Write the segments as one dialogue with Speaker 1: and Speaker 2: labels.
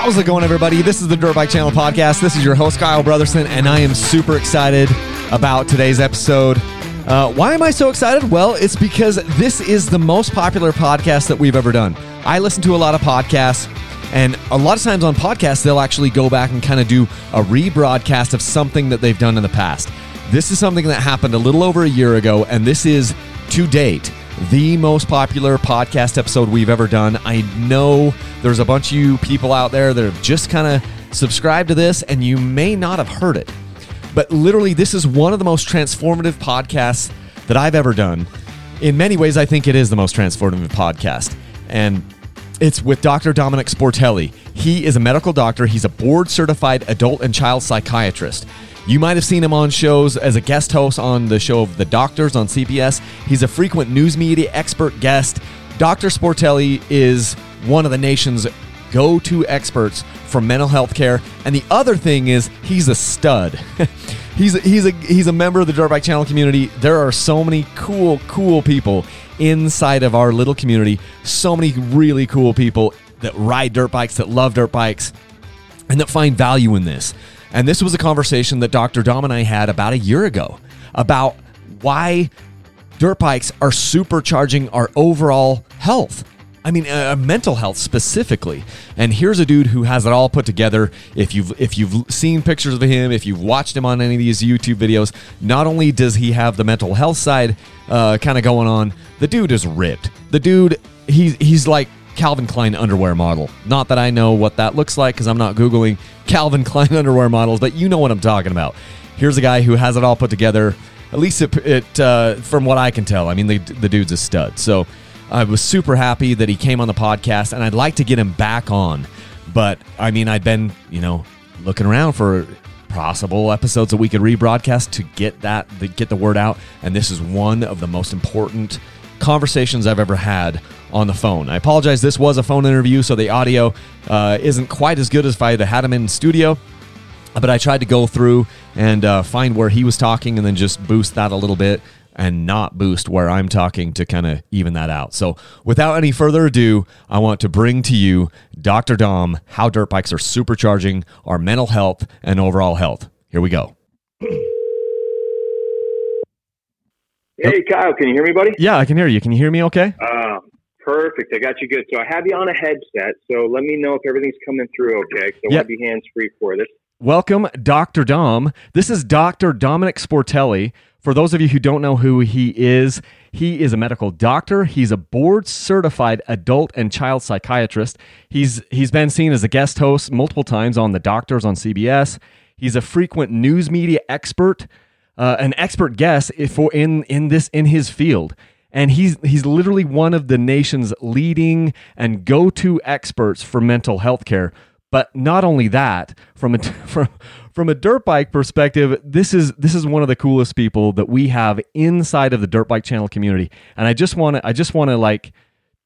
Speaker 1: How's it going, everybody? This is the Dirt Bike Channel podcast. This is your host, Kyle Brotherson, and I am super excited about today's episode. Uh, why am I so excited? Well, it's because this is the most popular podcast that we've ever done. I listen to a lot of podcasts, and a lot of times on podcasts, they'll actually go back and kind of do a rebroadcast of something that they've done in the past. This is something that happened a little over a year ago, and this is to date the most popular podcast episode we've ever done. I know there's a bunch of you people out there that have just kind of subscribed to this, and you may not have heard it. But literally, this is one of the most transformative podcasts that I've ever done. In many ways, I think it is the most transformative podcast. And it's with Dr. Dominic Sportelli. He is a medical doctor, he's a board certified adult and child psychiatrist. You might have seen him on shows as a guest host on the show of The Doctors on CBS. He's a frequent news media expert guest. Dr. Sportelli is one of the nation's go to experts for mental health care. And the other thing is, he's a stud. he's, he's, a, he's a member of the Dirt Bike Channel community. There are so many cool, cool people inside of our little community. So many really cool people that ride dirt bikes, that love dirt bikes, and that find value in this. And this was a conversation that Dr. Dom and I had about a year ago about why dirt bikes are supercharging our overall health. I mean, uh, mental health specifically. And here's a dude who has it all put together. If you've if you've seen pictures of him, if you've watched him on any of these YouTube videos, not only does he have the mental health side uh, kind of going on, the dude is ripped. The dude, he's he's like Calvin Klein underwear model. Not that I know what that looks like because I'm not Googling Calvin Klein underwear models, but you know what I'm talking about. Here's a guy who has it all put together. At least it, it uh, from what I can tell. I mean, the, the dude's a stud. So I was super happy that he came on the podcast, and I'd like to get him back on. But I mean, I'd been, you know, looking around for possible episodes that we could rebroadcast to get that, to get the word out. And this is one of the most important conversations I've ever had on the phone. I apologize. This was a phone interview, so the audio uh, isn't quite as good as if I had had him in studio. But I tried to go through and uh, find where he was talking and then just boost that a little bit and not boost where I'm talking to kind of even that out. So, without any further ado, I want to bring to you Dr. Dom how dirt bikes are supercharging our mental health and overall health. Here we go.
Speaker 2: Hey, Kyle, can you hear me, buddy?
Speaker 1: Yeah, I can hear you. Can you hear me okay?
Speaker 2: Uh, perfect. I got you good. So I have you on a headset. So let me know if everything's coming through okay. So I
Speaker 1: Yep.
Speaker 2: want to be hands free for this.
Speaker 1: Welcome, Dr. Dom. This is Dr. Dominic Sportelli. For those of you who don't know who he is, he is a medical doctor. He's a board certified adult and child psychiatrist. He's he's been seen as a guest host multiple times on The Doctors on CBS. He's a frequent news media expert, uh, an expert guest for in in this in his field. And he's he's literally one of the nation's leading and go-to experts for mental health care. But not only that, from a from from a dirt bike perspective, this is this is one of the coolest people that we have inside of the dirt bike channel community. And I just want to I just want to like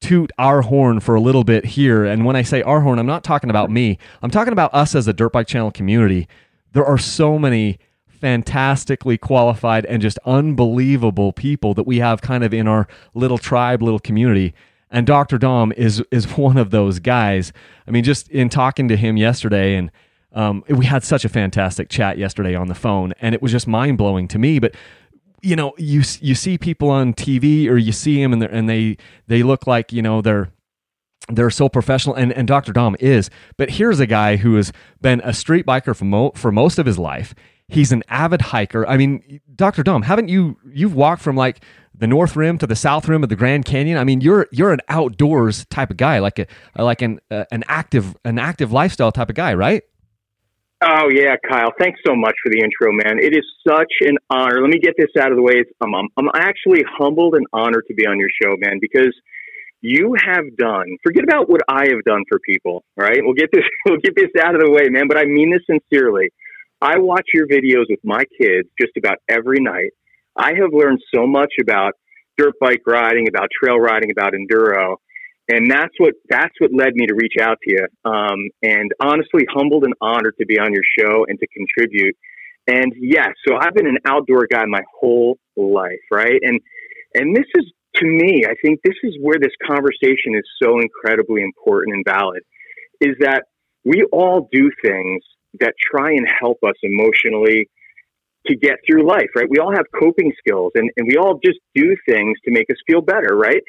Speaker 1: toot our horn for a little bit here. And when I say our horn, I'm not talking about me. I'm talking about us as a dirt bike channel community. There are so many fantastically qualified and just unbelievable people that we have kind of in our little tribe, little community. And Dr. Dom is is one of those guys. I mean, just in talking to him yesterday, and um, we had such a fantastic chat yesterday on the phone, and it was just mind blowing to me. But you know, you you see people on TV or you see them and they and they they look like you know they're they're so professional and, and Dr. Dom is. But here's a guy who has been a street biker for mo- for most of his life. He's an avid hiker. I mean, Dr. Dom, haven't you you've walked from like the north rim to the south rim of the Grand Canyon? I mean, you're you're an outdoors type of guy, like a like an uh, an active an active lifestyle type of guy, right?
Speaker 2: Oh yeah, Kyle. Thanks so much for the intro, man. It is such an honor. Let me get this out of the way. I'm, I'm, I'm actually humbled and honored to be on your show, man, because you have done. Forget about what I have done for people. right? we'll get this. We'll get this out of the way, man. But I mean this sincerely. I watch your videos with my kids just about every night. I have learned so much about dirt bike riding, about trail riding, about enduro, and that's what that's what led me to reach out to you. Um, and honestly, humbled and honored to be on your show and to contribute. And yes, so I've been an outdoor guy my whole life, right? And and this is to me, I think this is where this conversation is so incredibly important and valid is that we all do things that try and help us emotionally to get through life, right? We all have coping skills and, and we all just do things to make us feel better, right?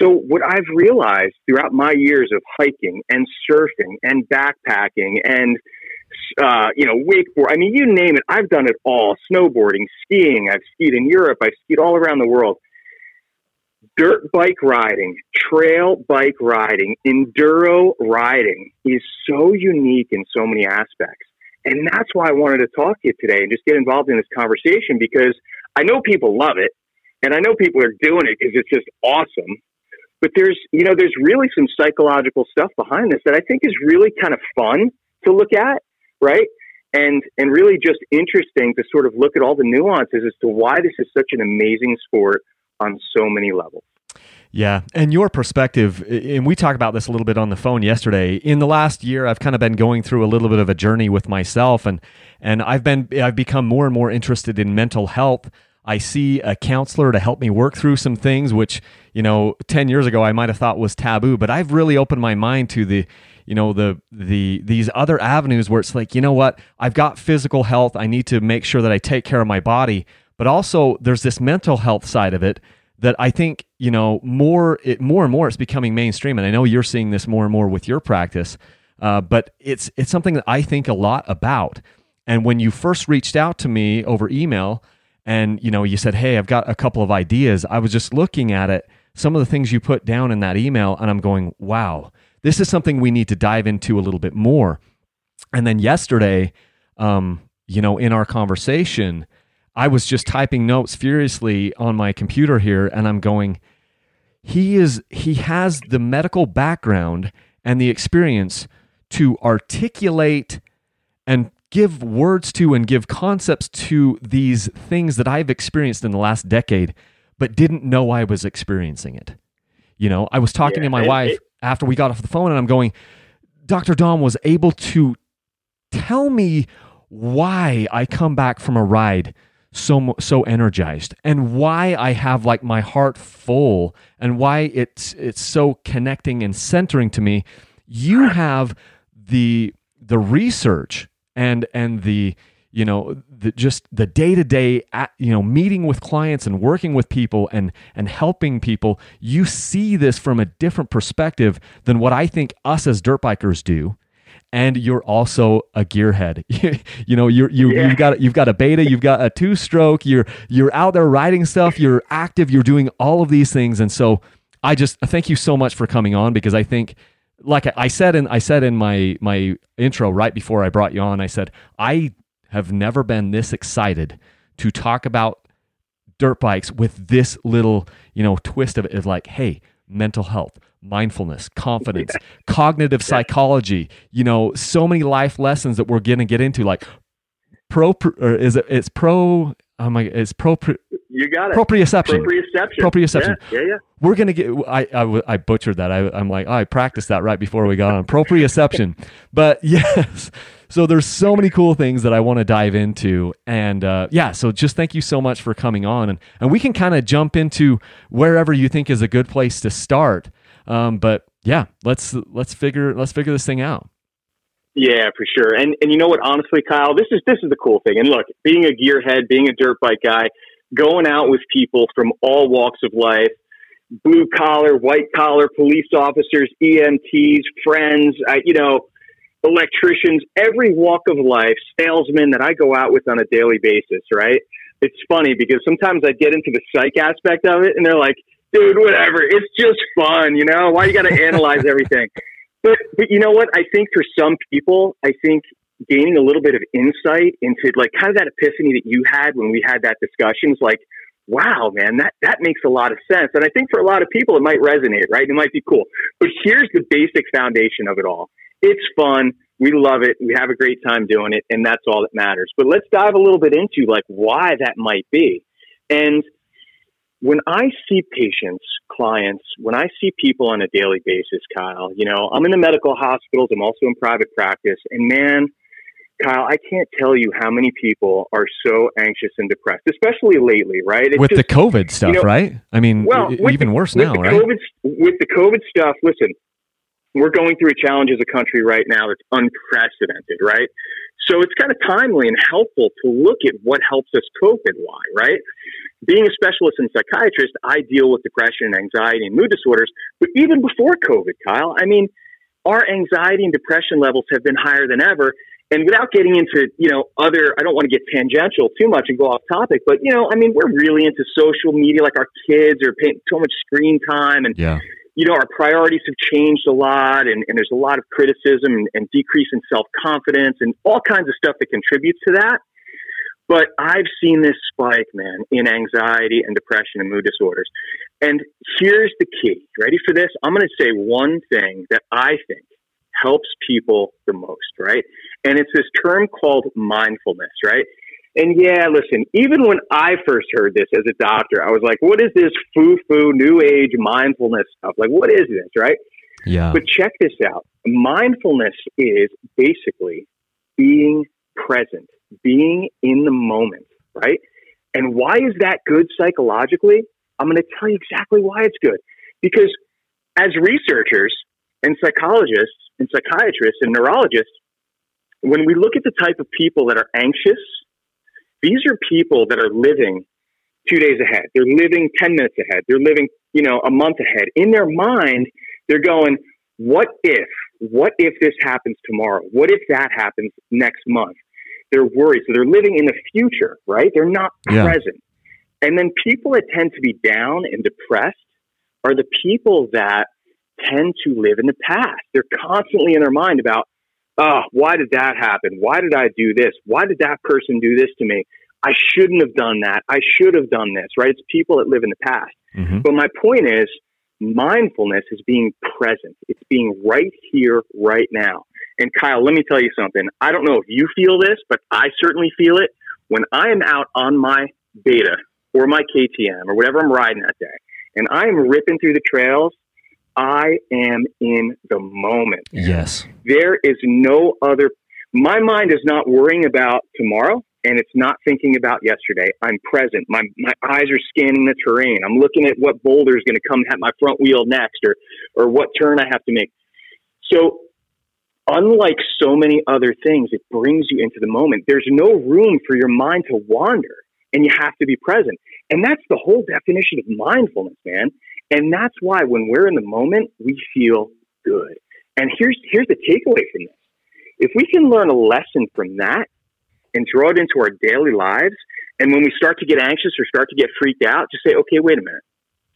Speaker 2: So what I've realized throughout my years of hiking and surfing and backpacking and uh, you know, wakeboard. I mean, you name it. I've done it all. Snowboarding, skiing. I've skied in Europe. I've skied all around the world. Dirt bike riding, trail bike riding, enduro riding is so unique in so many aspects. And that's why I wanted to talk to you today and just get involved in this conversation because I know people love it and I know people are doing it because it's just awesome. But there's, you know, there's really some psychological stuff behind this that I think is really kind of fun to look at right? And and really just interesting to sort of look at all the nuances as to why this is such an amazing sport on so many levels.
Speaker 1: Yeah, and your perspective, and we talked about this a little bit on the phone yesterday. In the last year, I've kind of been going through a little bit of a journey with myself, and and I've been I've become more and more interested in mental health. I see a counselor to help me work through some things, which you know, ten years ago I might have thought was taboo, but I've really opened my mind to the you know the the these other avenues where it's like you know what i've got physical health i need to make sure that i take care of my body but also there's this mental health side of it that i think you know more it more and more it's becoming mainstream and i know you're seeing this more and more with your practice uh, but it's it's something that i think a lot about and when you first reached out to me over email and you know you said hey i've got a couple of ideas i was just looking at it some of the things you put down in that email and i'm going wow this is something we need to dive into a little bit more. And then yesterday, um, you know, in our conversation, I was just typing notes furiously on my computer here, and I'm going, he is he has the medical background and the experience to articulate and give words to and give concepts to these things that I've experienced in the last decade, but didn't know I was experiencing it. You know, I was talking yeah, to my wife. It, after we got off the phone and I'm going, Dr. Dom was able to tell me why I come back from a ride so so energized. And why I have like my heart full and why it's it's so connecting and centering to me you have the the research and and the you know the, just the day-to-day you know meeting with clients and working with people and and helping people you see this from a different perspective than what i think us as dirt bikers do and you're also a gearhead. you know, you're you yeah. you've got you've got a beta, you've got a two stroke. You're you're out there riding stuff. You're active. You're doing all of these things, and so I just thank you so much for coming on because I think, like I said in I said in my my intro right before I brought you on, I said I have never been this excited to talk about dirt bikes with this little, you know, twist of it is like, hey, mental health, mindfulness, confidence, yeah. cognitive psychology, you know, so many life lessons that we're going to get into like pro or is it it's pro oh my it's pro
Speaker 2: you got it
Speaker 1: proprioception
Speaker 2: proprioception
Speaker 1: proprioception
Speaker 2: yeah, yeah, yeah.
Speaker 1: we're gonna get I, I i butchered that I, i'm like oh, i practiced that right before we got on proprioception but yes so there's so many cool things that I want to dive into, and uh, yeah. So just thank you so much for coming on, and and we can kind of jump into wherever you think is a good place to start. Um, but yeah, let's let's figure let's figure this thing out.
Speaker 2: Yeah, for sure. And and you know what? Honestly, Kyle, this is this is the cool thing. And look, being a gearhead, being a dirt bike guy, going out with people from all walks of life, blue collar, white collar, police officers, EMTs, friends, I, you know, electricians, every walk of life, salesmen that I go out with on a daily basis, right? It's funny because sometimes I get into the psych aspect of it and they're like, dude, whatever. It's just fun, you know? Why you got to analyze everything? But, but you know what? I think for some people, I think gaining a little bit of insight into like kind of that epiphany that you had when we had that discussion is like, wow, man, that, that makes a lot of sense. And I think for a lot of people, it might resonate, right? It might be cool. But here's the basic foundation of it all it's fun. We love it. We have a great time doing it, and that's all that matters. But let's dive a little bit into like why that might be. And when I see patients, clients, when I see people on a daily basis, Kyle, you know, I'm in the medical hospitals, I'm also in private practice, and man, Kyle, I can't tell you how many people are so anxious and depressed, especially lately, right?
Speaker 1: It's with just, the COVID stuff, you know, right? I mean, well, even
Speaker 2: the,
Speaker 1: worse now, right?
Speaker 2: COVID, with the COVID stuff, listen, we're going through a challenge as a country right now that's unprecedented, right? So it's kind of timely and helpful to look at what helps us cope and why, right? Being a specialist and psychiatrist, I deal with depression and anxiety and mood disorders. But even before COVID, Kyle, I mean, our anxiety and depression levels have been higher than ever. And without getting into, you know, other, I don't want to get tangential too much and go off topic, but, you know, I mean, we're really into social media, like our kids are paying so much screen time and,
Speaker 1: yeah
Speaker 2: you know, our priorities have changed a lot and, and there's a lot of criticism and, and decrease in self confidence and all kinds of stuff that contributes to that. But I've seen this spike, man, in anxiety and depression and mood disorders. And here's the key. Ready for this? I'm going to say one thing that I think helps people the most, right? And it's this term called mindfulness, right? And yeah, listen, even when I first heard this as a doctor, I was like, what is this foo foo new age mindfulness stuff? Like, what is this, right?
Speaker 1: Yeah.
Speaker 2: But check this out mindfulness is basically being present, being in the moment, right? And why is that good psychologically? I'm going to tell you exactly why it's good. Because as researchers and psychologists and psychiatrists and neurologists, when we look at the type of people that are anxious these are people that are living two days ahead. They're living 10 minutes ahead. They're living, you know, a month ahead. In their mind, they're going, what if? What if this happens tomorrow? What if that happens next month? They're worried. So they're living in the future, right? They're not yeah. present. And then people that tend to be down and depressed are the people that tend to live in the past. They're constantly in their mind about oh, why did that happen? Why did I do this? Why did that person do this to me? I shouldn't have done that. I should have done this, right? It's people that live in the past. Mm-hmm. But my point is, mindfulness is being present. It's being right here, right now. And Kyle, let me tell you something. I don't know if you feel this, but I certainly feel it when I am out on my beta or my KTM or whatever I'm riding that day, and I am ripping through the trails I am in the moment.
Speaker 1: Yes.
Speaker 2: There is no other. My mind is not worrying about tomorrow and it's not thinking about yesterday. I'm present. My, my eyes are scanning the terrain. I'm looking at what boulder is going to come at my front wheel next or, or what turn I have to make. So, unlike so many other things, it brings you into the moment. There's no room for your mind to wander and you have to be present. And that's the whole definition of mindfulness, man. And that's why when we're in the moment, we feel good. And here's here's the takeaway from this. If we can learn a lesson from that and draw it into our daily lives, and when we start to get anxious or start to get freaked out, just say, okay, wait a minute.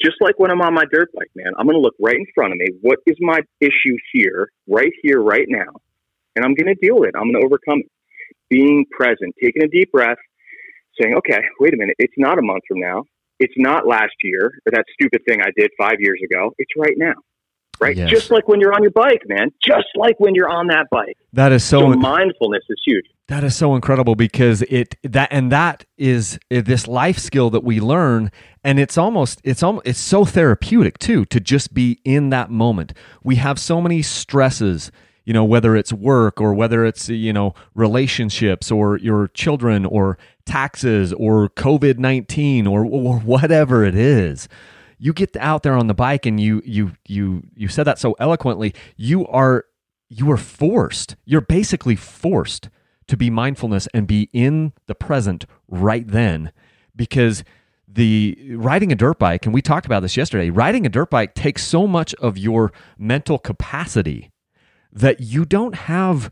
Speaker 2: Just like when I'm on my dirt bike, man, I'm going to look right in front of me. What is my issue here, right here, right now? And I'm going to deal with it. I'm going to overcome it. Being present, taking a deep breath, saying, okay, wait a minute. It's not a month from now. It's not last year or that stupid thing I did five years ago. It's right now. Right? Yes. Just like when you're on your bike, man. Just like when you're on that bike.
Speaker 1: That is so,
Speaker 2: so mindfulness is huge.
Speaker 1: That is so incredible because it that and that is eh, this life skill that we learn and it's almost it's almost it's so therapeutic too to just be in that moment. We have so many stresses you know whether it's work or whether it's eh, you know relationships or your children or taxes or covid-19 or, or whatever it is you get out there on the bike and you you you you said that so eloquently you are you are forced you're basically forced to be mindfulness and be in the present right then because the riding a dirt bike and we talked about this yesterday riding a dirt bike takes so much of your mental capacity that you don't have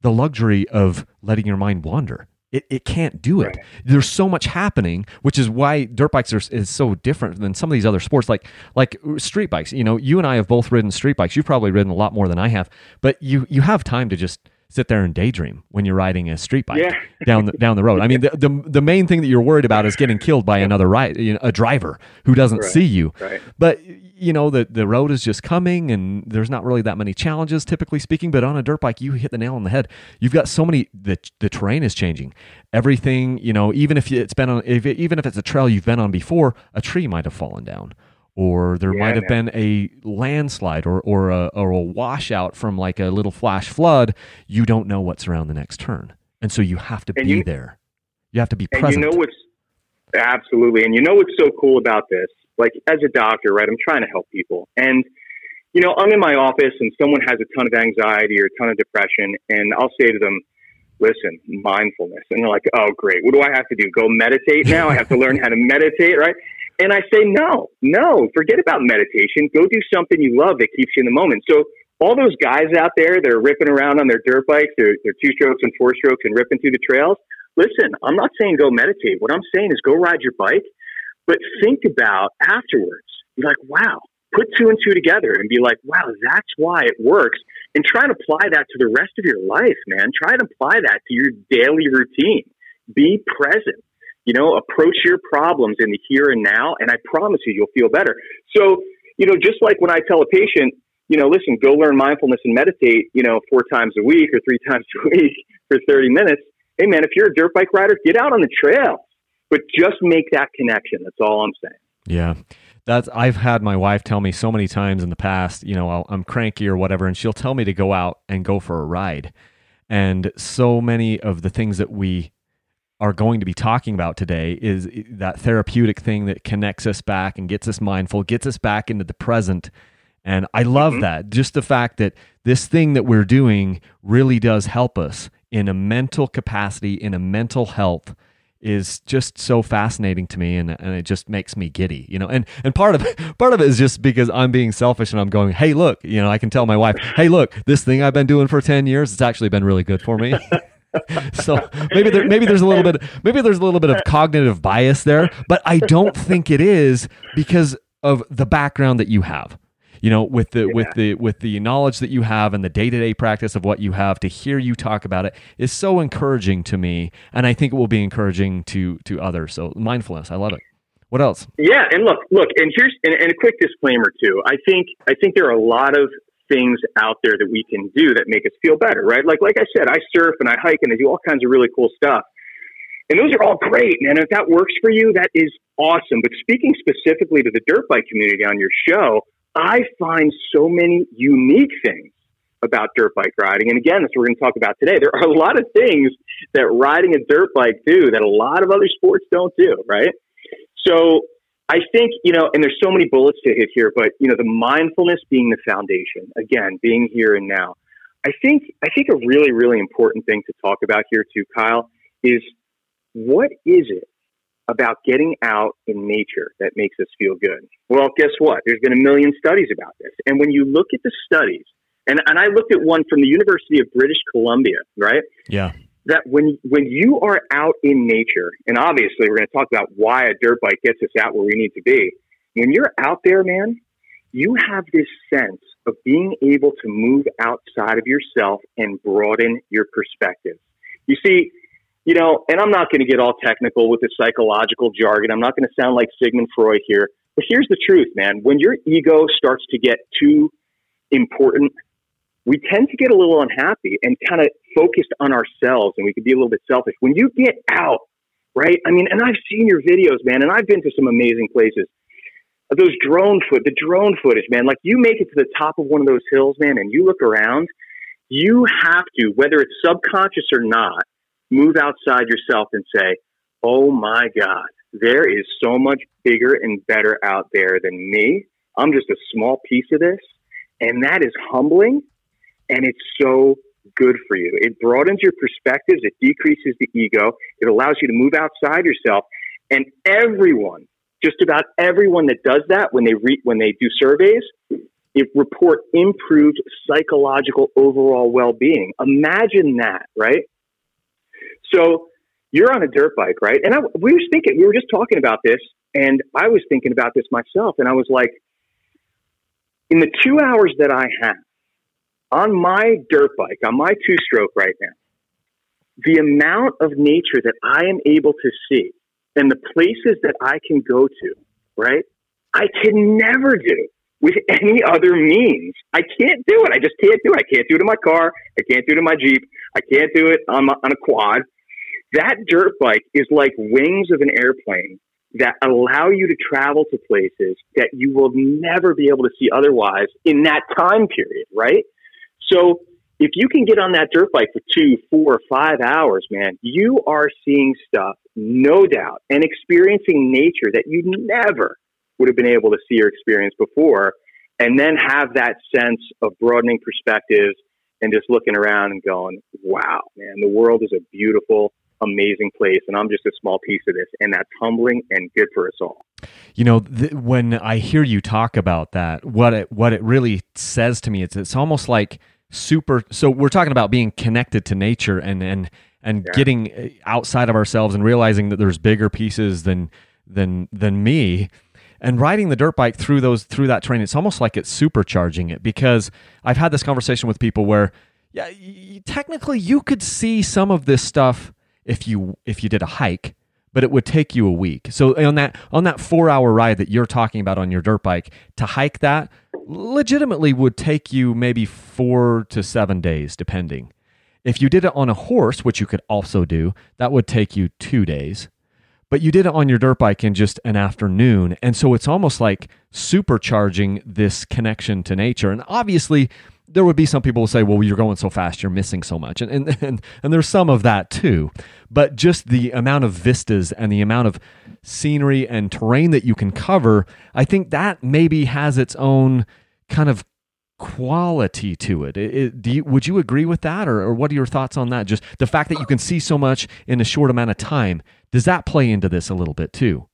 Speaker 1: the luxury of letting your mind wander. It, it can't do it. Right. There's so much happening, which is why dirt bikes are is so different than some of these other sports, like like uh, street bikes. You know, you and I have both ridden street bikes. You've probably ridden a lot more than I have, but you you have time to just sit there and daydream when you're riding a street bike
Speaker 2: yeah.
Speaker 1: down the down the road. I mean, the, the, the main thing that you're worried about is getting killed by another ride, you know, a driver who doesn't
Speaker 2: right.
Speaker 1: see you.
Speaker 2: Right.
Speaker 1: But you know the the road is just coming, and there's not really that many challenges, typically speaking. But on a dirt bike, you hit the nail on the head. You've got so many. the The terrain is changing. Everything, you know, even if it's been on, if it, even if it's a trail you've been on before, a tree might have fallen down or there yeah, might have been a landslide or, or, a, or a washout from like a little flash flood, you don't know what's around the next turn. And so you have to be
Speaker 2: you-
Speaker 1: there. You have to be
Speaker 2: And
Speaker 1: present.
Speaker 2: you know what's absolutely, and you know what's so cool about this? Like as a doctor, right? I'm trying to help people, and you know, I'm in my office, and someone has a ton of anxiety or a ton of depression, and I'll say to them, "Listen, mindfulness," and they're like, "Oh, great. What do I have to do? Go meditate now? I have to learn how to meditate, right?" And I say, "No, no. Forget about meditation. Go do something you love that keeps you in the moment." So. All those guys out there that are ripping around on their dirt bikes, their, their two strokes and four strokes, and ripping through the trails, listen, I'm not saying go meditate. What I'm saying is go ride your bike, but think about afterwards. Be like, wow, put two and two together and be like, wow, that's why it works. And try and apply that to the rest of your life, man. Try and apply that to your daily routine. Be present. You know, approach your problems in the here and now, and I promise you, you'll feel better. So, you know, just like when I tell a patient, you know, listen, go learn mindfulness and meditate, you know, four times a week or three times a week for 30 minutes hey man, if you're a dirt bike rider, get out on the trail, but just make that connection. That's all I'm saying.
Speaker 1: Yeah. That's I've had my wife tell me so many times in the past, you know, I'll, I'm cranky or whatever, and she'll tell me to go out and go for a ride. And so many of the things that we are going to be talking about today is that therapeutic thing that connects us back and gets us mindful, gets us back into the present. And I love
Speaker 2: Mhm.
Speaker 1: that. Just the fact that this thing that we're doing really does help us in a mental capacity, in a mental health is just so fascinating to me and, and it just makes me giddy you know? And and part of part of it is just because i'm being selfish and i'm going hey look you know i can tell my wife hey look this thing i've been doing for 10 years it's actually been really good for me. So maybe there maybe there's a little bit maybe there's a little bit of cognitive bias there but i don't think it is because of the background that you have you know with the with the with the knowledge that you have and the day-to-day practice of what you have to hear you talk about it is so encouraging to me and i think it will be encouraging to to others so mindfulness i love it what else
Speaker 2: Yeah, and look, look, and here's and, and a quick disclaimer too. I think I think there are a lot of things out there that we can do that make us feel better, right? Like like I said, I surf and I hike and I do all kinds of really cool stuff. And those are all great, and If that works for you, that is awesome. But speaking specifically to the dirt bike community on your show, I find so many unique things about dirt bike riding. And again, that's what we're going to talk about today. There are a lot of things that riding a dirt bike do that a lot of other sports don't do, right? So I think, you know, and there's so many bullets to hit here, but you know, the mindfulness being the foundation, again, being here and now. I think I think a really, really important thing to talk about here too, Kyle, is what is it about getting out in nature that makes us feel good? Well, guess what? There's been a million studies about this. And when you look at the studies, and, and I looked at one from the University of British Columbia, right?
Speaker 1: yeah
Speaker 2: that when when you are out in nature, and obviously we're going to talk about why a dirt bike gets us out where we need to be. When you're out there, man, you have this sense of being able to move outside of yourself and broaden your perspective. You see, you know, and I'm not going to get all technical with the psychological jargon. I'm not going to sound like Sigmund Freud here, but here's the truth, man. When your ego starts to get too important, we tend to get a little unhappy and kind of focused on ourselves and we can be a little bit selfish. When you get out, right? I mean, and I've seen your videos, man, and I've been to some amazing places. Those drone foot, the drone footage, man, like you make it to the top of one of those hills, man, and you look around, you have to, whether it's subconscious or not, move outside yourself and say, oh my God, there is so much bigger and better out there than me. I'm just a small piece of this. And that is humbling and it's so good for you. It broadens your perspectives, it decreases the ego, it allows you to move outside yourself. And everyone, just about everyone that does that when they re- when they do surveys, it report improved psychological overall well-being. Imagine that, right? So you're on a dirt bike, right? And I, we were thinking, we were just talking about this, and I was thinking about this myself, and I was like, in the two hours that I have on my dirt bike, on my two stroke right now, the amount of nature that I am able to see and the places that I can go to, right? I can never do with any other means. I can't do it. I just can't do it. I can't do it in my car. I can't do it in my Jeep. I can't do it on, my, on a quad. That dirt bike is like wings of an airplane that allow you to travel to places that you will never be able to see otherwise in that time period, right? So if you can get on that dirt bike for two, four, five hours, man, you are seeing stuff, no doubt, and experiencing nature that you never would have been able to see or experience before. And then have that sense of broadening perspectives and just looking around and going, wow, man, the world is a beautiful, amazing place. And I'm just a small piece of this. And that's humbling and good for us all.
Speaker 1: You know, th- when I hear you talk about that, what it, what it really says to me, it's, it's almost like, super so we're talking about being connected to nature and and and yeah. getting uh, outside of ourselves and realizing that there's bigger pieces than than than me and riding the dirt bike through those through that terrain it's almost like it's supercharging it because i've had this conversation with people where yeah technically you could see some of this stuff if you if you did a hike but it would take you a week so on that on that 4 hour ride that you're talking about on your dirt bike to hike that legitimately would take you maybe four to seven days, depending. If you did it on a horse, which you could also do, that would take you two days. But you did it on your dirt bike in just an afternoon. And so it's almost like supercharging this connection to nature. And obviously, there would be some people who say, well, you're going so fast, you're missing so much. And, and, and, and there's some of that too. But just the amount of vistas and the amount of scenery and terrain that you can cover, I think that maybe has its own kind of quality to it. it, it you, would you agree with that? Or, or what are your thoughts on that? Just the fact that you can see so much in a short amount of time, does that play into this a little bit too?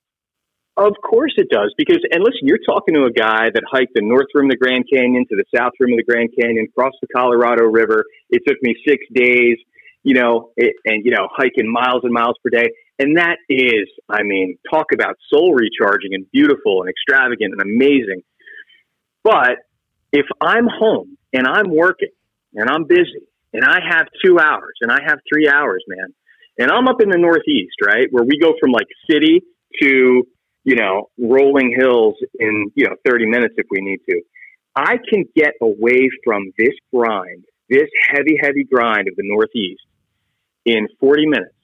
Speaker 2: Of course it does, because and listen, you're talking to a guy that hiked the north rim of the Grand Canyon to the south rim of the Grand Canyon, crossed the Colorado River. It took me six days, you know, it, and you know, hiking miles and miles per day, and that is, I mean, talk about soul recharging and beautiful and extravagant and amazing. But if I'm home and I'm working and I'm busy and I have two hours and I have three hours, man, and I'm up in the Northeast, right, where we go from like city to you know, rolling hills in, you know, 30 minutes if we need to. I can get away from this grind, this heavy, heavy grind of the Northeast in 40 minutes.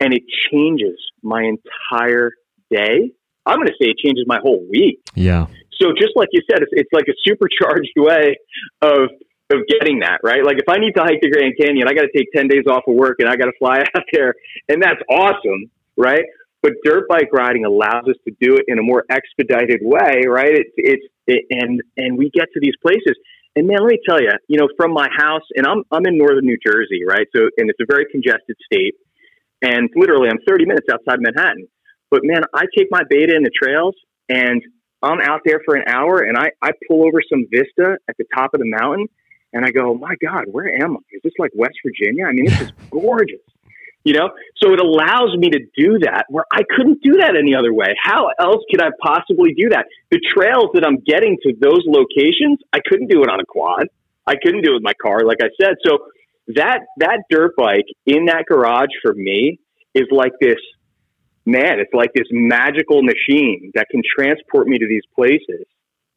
Speaker 2: And it changes my entire day. I'm going to say it changes my whole week.
Speaker 1: Yeah.
Speaker 2: So just like you said, it's, it's like a supercharged way of of getting that right. Like if I need to hike the Grand Canyon, I got to take ten days off of work and I got to fly out there, and that's awesome, right? But dirt bike riding allows us to do it in a more expedited way, right? It's it's it, and and we get to these places. And man, let me tell you, you know, from my house, and I'm I'm in northern New Jersey, right? So, and it's a very congested state, and literally, I'm 30 minutes outside Manhattan. But man, I take my beta in the trails, and I'm out there for an hour, and I I pull over some vista at the top of the mountain, and I go, oh my God, where am I? Is this like West Virginia? I mean, this is gorgeous you know? So it allows me to do that where i couldn't do that any other way. How else could i possibly do that? The trails that i'm getting to those locations i couldn't do it on a quad. I couldn't do it with my car like i said. So that that dirt bike in that garage for me is like this man it's like this magical machine that can transport me to these places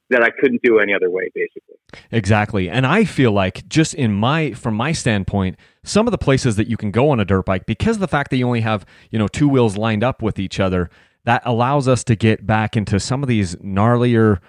Speaker 2: that I couldn't do any other way, basically.
Speaker 1: Exactly. And I feel like just in my from my standpoint, some of the places that you can go on a dirt bike, because the fact that you only have, you know, two wheels lined up with each other, that allows us to get back into some of these gnarlier,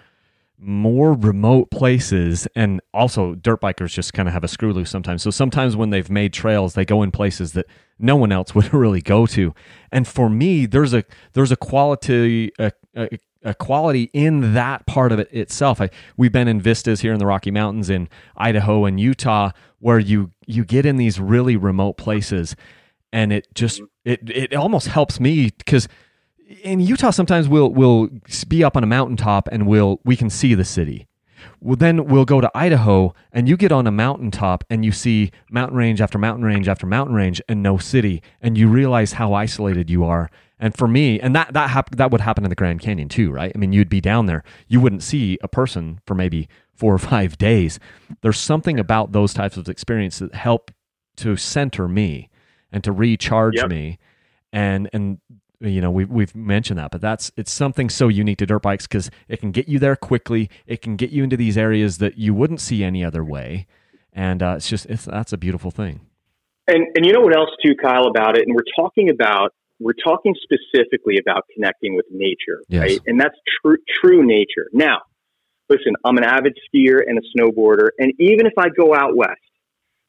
Speaker 1: more remote places. And also dirt bikers just kind of have a screw loose sometimes. So sometimes when they've made trails, they go in places that no one else would really go to. And for me, there's a there's a quality a, a a quality in that part of it itself. I, we've been in vistas here in the Rocky Mountains in Idaho and Utah where you you get in these really remote places and it just mm-hmm. it it almost helps me cuz in Utah sometimes we'll we'll be up on a mountaintop and we'll we can see the city. Well, then we'll go to Idaho and you get on a mountaintop and you see mountain range after mountain range after mountain range and no city and you realize how isolated you are and for me, and that that hap- that would happen in the Grand Canyon too, right? I mean, you'd be down there, you wouldn't see a person for maybe four or five days. There's something about those types of experiences that help to center me and to recharge yep. me, and and you know we've we've mentioned that, but that's it's something so unique to dirt bikes because it can get you there quickly. It can get you into these areas that you wouldn't see any other way, and uh, it's just it's that's a beautiful thing.
Speaker 2: And and you know what else too, Kyle, about it, and we're talking about we're talking specifically about connecting with nature, yes. right? And that's true, true nature. Now, listen, I'm an avid skier and a snowboarder, and even if I go out west,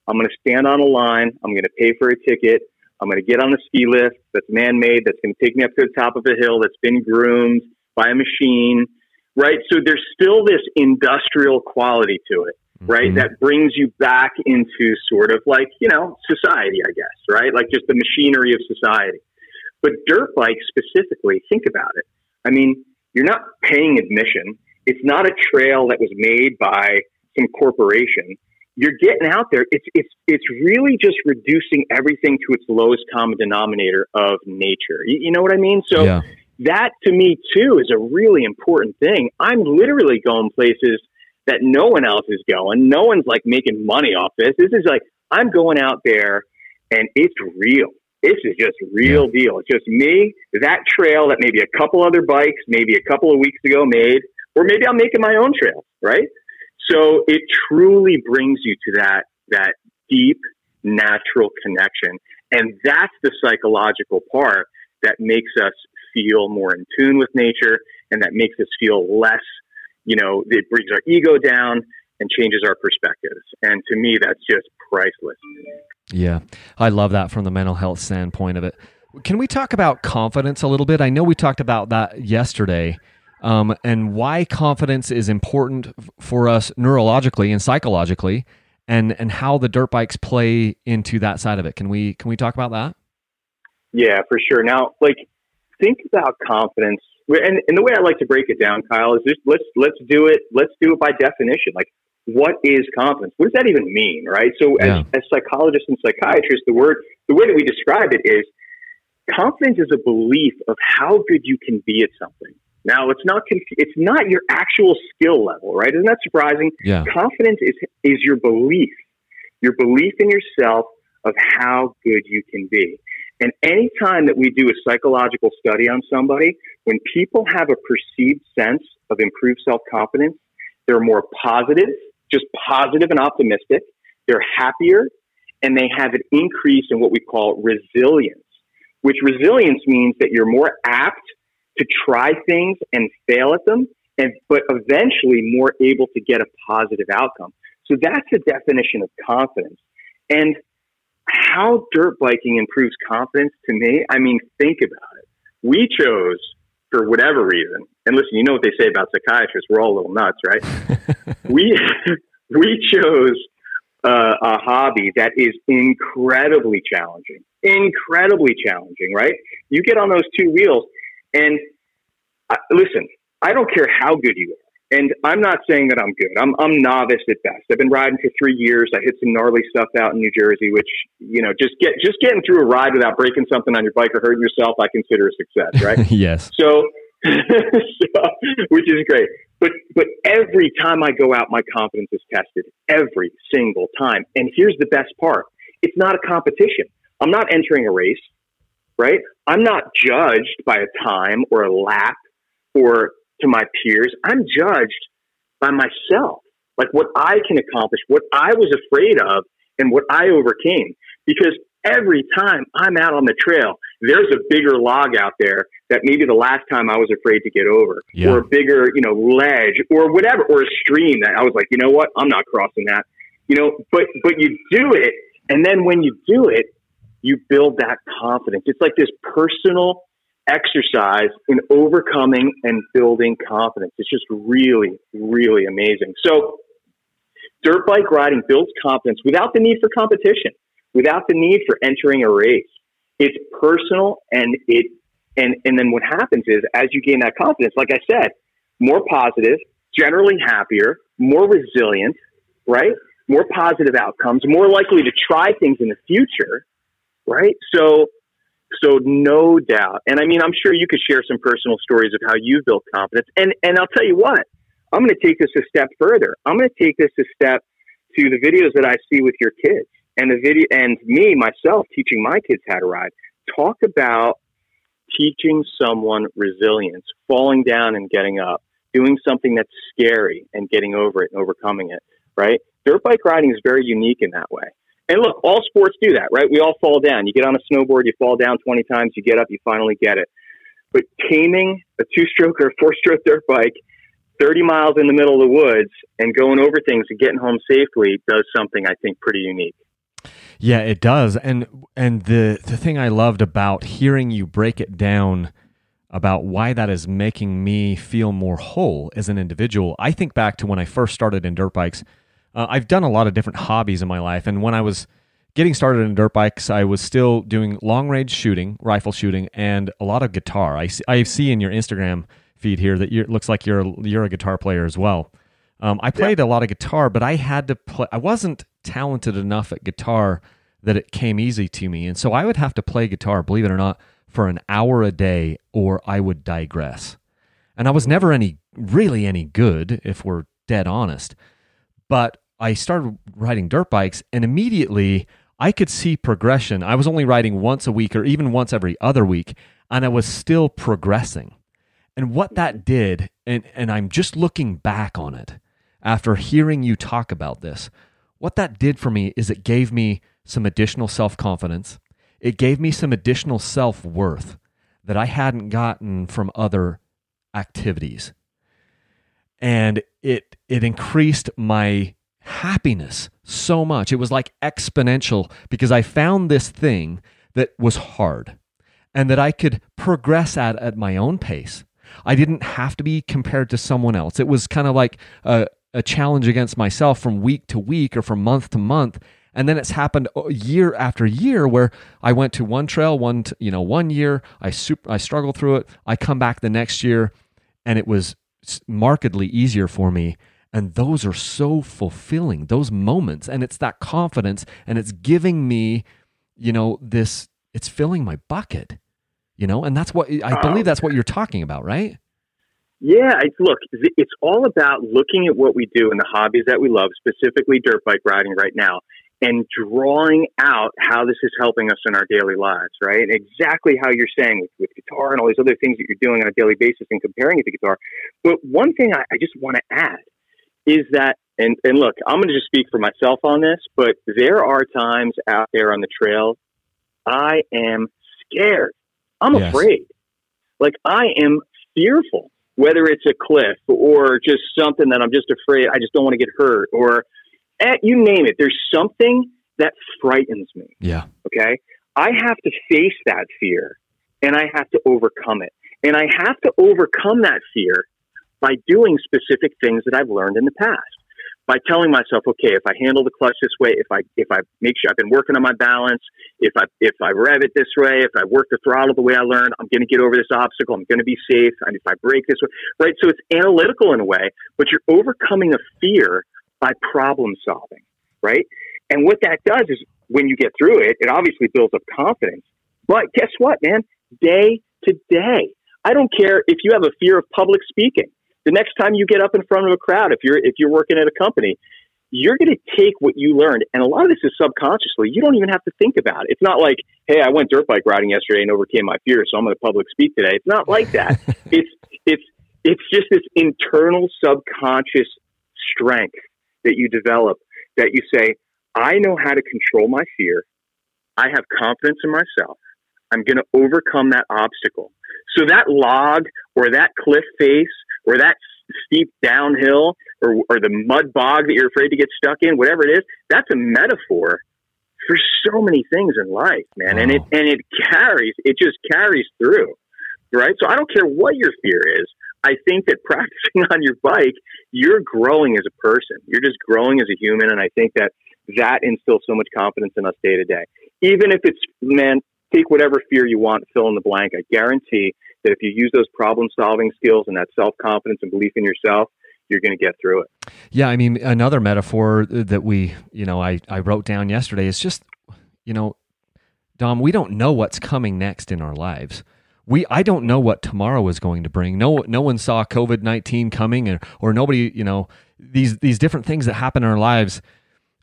Speaker 2: I'm going to stand on a line. I'm going to pay for a ticket. I'm going to get on the ski lift that's man made, that's going to take me up to the top of a hill that's been groomed by a machine, right? So there's still this industrial quality to it, right? Mm-hmm. That brings you back into sort of like, you know, society, I guess, right? Like just the machinery of society. But dirt bikes specifically, think about it. I mean, you're not paying admission. It's not a trail that was made by some corporation you're getting out there. It's it's it's really just reducing everything to its lowest common denominator of nature. You, you know what I mean? So yeah. that to me too is a really important thing. I'm literally going places that no one else is going. No one's like making money off this. This is like I'm going out there and it's real. This is just real yeah. deal. It's just me, that trail that maybe a couple other bikes, maybe a couple of weeks ago made, or maybe I'm making my own trail, right? So it truly brings you to that that deep natural connection. And that's the psychological part that makes us feel more in tune with nature and that makes us feel less, you know, it brings our ego down and changes our perspectives. And to me, that's just priceless.
Speaker 1: Yeah, I love that from the mental health standpoint of it. Can we talk about confidence a little bit? I know we talked about that yesterday um, and why confidence is important for us neurologically and psychologically, and and how the dirt bikes play into that side of it. Can we can we talk about that?
Speaker 2: Yeah, for sure. Now, like, think about confidence, and, and the way I like to break it down, Kyle, is just let's let's do it. Let's do it by definition. Like, what is confidence? What does that even mean, right? So, yeah. as, as psychologists and psychiatrists, the word the way that we describe it is confidence is a belief of how good you can be at something now it's not conf- it's not your actual skill level, right? Isn't that surprising?
Speaker 1: Yeah.
Speaker 2: Confidence is is your belief, your belief in yourself of how good you can be. And any time that we do a psychological study on somebody, when people have a perceived sense of improved self confidence, they're more positive, just positive and optimistic. They're happier, and they have an increase in what we call resilience. Which resilience means that you're more apt to try things and fail at them, and but eventually more able to get a positive outcome. So that's the definition of confidence. And how dirt biking improves confidence to me, I mean, think about it. We chose, for whatever reason, and listen, you know what they say about psychiatrists, we're all a little nuts, right? we, we chose uh, a hobby that is incredibly challenging, incredibly challenging, right? You get on those two wheels and uh, listen, I don't care how good you are. And I'm not saying that I'm good. I'm, I'm novice at best. I've been riding for three years. I hit some gnarly stuff out in New Jersey, which, you know, just get, just getting through a ride without breaking something on your bike or hurting yourself, I consider a success, right?
Speaker 1: yes.
Speaker 2: So, so, which is great. But, but every time I go out, my confidence is tested every single time. And here's the best part. It's not a competition. I'm not entering a race right? I'm not judged by a time or a lap or to my peers. I'm judged by myself, like what I can accomplish, what I was afraid of, and what I overcame. Because every time I'm out on the trail, there's a bigger log out there that maybe the last time I was afraid to get over, yeah. or a bigger, you know, ledge, or whatever, or a stream that I was like, you know what, I'm not crossing that, you know. But but you do it, and then when you do it, you build that confidence. It's like this personal exercise in overcoming and building confidence. It's just really, really amazing. So, dirt bike riding builds confidence without the need for competition, without the need for entering a race. It's personal and it and and then what happens is as you gain that confidence, like I said, more positive, generally happier, more resilient, right? More positive outcomes, more likely to try things in the future right? So, so no doubt. And I mean, I'm sure you could share some personal stories of how you've built confidence. And and I'll tell you what, I'm going to take this a step further. I'm going to take this a step to the videos that I see with your kids and the video and me myself teaching my kids how to ride. Talk about teaching someone resilience, falling down and getting up, doing something that's scary and getting over it and overcoming it, right? Dirt bike riding is very unique in that way. And look, all sports do that, right? We all fall down. You get on a snowboard, you fall down 20 times, you get up, you finally get it. But taming a two stroke or four stroke dirt bike 30 miles in the middle of the woods and going over things and getting home safely does something I think pretty unique.
Speaker 1: Yeah, it does. And and the the thing I loved about hearing you break it down about why that is making me feel more whole as an individual. I think back to when I first started in dirt bikes. Uh, I've done a lot of different hobbies in my life, and when I was getting started in dirt bikes, I was still doing long range shooting, rifle shooting, and a lot of guitar. I see, I see in your Instagram feed here that it looks like you're you're a guitar player as well. Um, I played yeah. a lot of guitar, but I had to play. I wasn't talented enough at guitar that it came easy to me, and so I would have to play guitar, believe it or not, for an hour a day, or I would digress. And I was never any really any good, if we're dead honest. But I started riding dirt bikes, and immediately I could see progression. I was only riding once a week, or even once every other week, and I was still progressing. And what that did, and, and I'm just looking back on it after hearing you talk about this, what that did for me is it gave me some additional self confidence. It gave me some additional self worth that I hadn't gotten from other activities. And it, it increased my happiness so much. It was like exponential because I found this thing that was hard and that I could progress at at my own pace. I didn't have to be compared to someone else. It was kind of like a, a challenge against myself from week to week or from month to month. And then it's happened uh, year after year where I went to one trail, one you know, one year. I super, I struggled through it. I come back the next year, and it was markedly easier for me. And those are so fulfilling. Those moments, and it's that confidence, and it's giving me, you know, this. It's filling my bucket you know and that's what i believe that's what you're talking about right
Speaker 2: yeah look it's all about looking at what we do and the hobbies that we love specifically dirt bike riding right now and drawing out how this is helping us in our daily lives right exactly how you're saying with, with guitar and all these other things that you're doing on a daily basis and comparing it to guitar but one thing i, I just want to add is that and, and look i'm going to just speak for myself on this but there are times out there on the trail i am scared I'm yes. afraid. Like I am fearful, whether it's a cliff or just something that I'm just afraid. I just don't want to get hurt or eh, you name it. There's something that frightens me.
Speaker 1: Yeah.
Speaker 2: Okay. I have to face that fear and I have to overcome it. And I have to overcome that fear by doing specific things that I've learned in the past by telling myself, okay, if I handle the clutch this way, if I if I make sure I've been working on my balance, if I if I rev it this way, if I work the throttle the way I learned, I'm going to get over this obstacle. I'm going to be safe. And if I brake this way, right? So it's analytical in a way, but you're overcoming a fear by problem solving, right? And what that does is when you get through it, it obviously builds up confidence. But guess what, man? Day to day, I don't care if you have a fear of public speaking the next time you get up in front of a crowd, if you're if you're working at a company, you're going to take what you learned, and a lot of this is subconsciously. You don't even have to think about it. It's not like, hey, I went dirt bike riding yesterday and overcame my fear, so I'm going to public speak today. It's not like that. it's it's it's just this internal subconscious strength that you develop that you say, I know how to control my fear. I have confidence in myself. I'm going to overcome that obstacle. So that log or that cliff face or that steep downhill or, or the mud bog that you're afraid to get stuck in, whatever it is, that's a metaphor for so many things in life, man. Wow. And it and it carries, it just carries through. Right? So I don't care what your fear is. I think that practicing on your bike, you're growing as a person. You're just growing as a human and I think that that instills so much confidence in us day to day. Even if it's man, take whatever fear you want, fill in the blank. I guarantee that if you use those problem solving skills and that self confidence and belief in yourself, you're going to get through it.
Speaker 1: Yeah, I mean, another metaphor that we, you know, I, I wrote down yesterday is just, you know, Dom, we don't know what's coming next in our lives. We, I don't know what tomorrow is going to bring. No, no one saw COVID nineteen coming, or, or nobody, you know, these these different things that happen in our lives.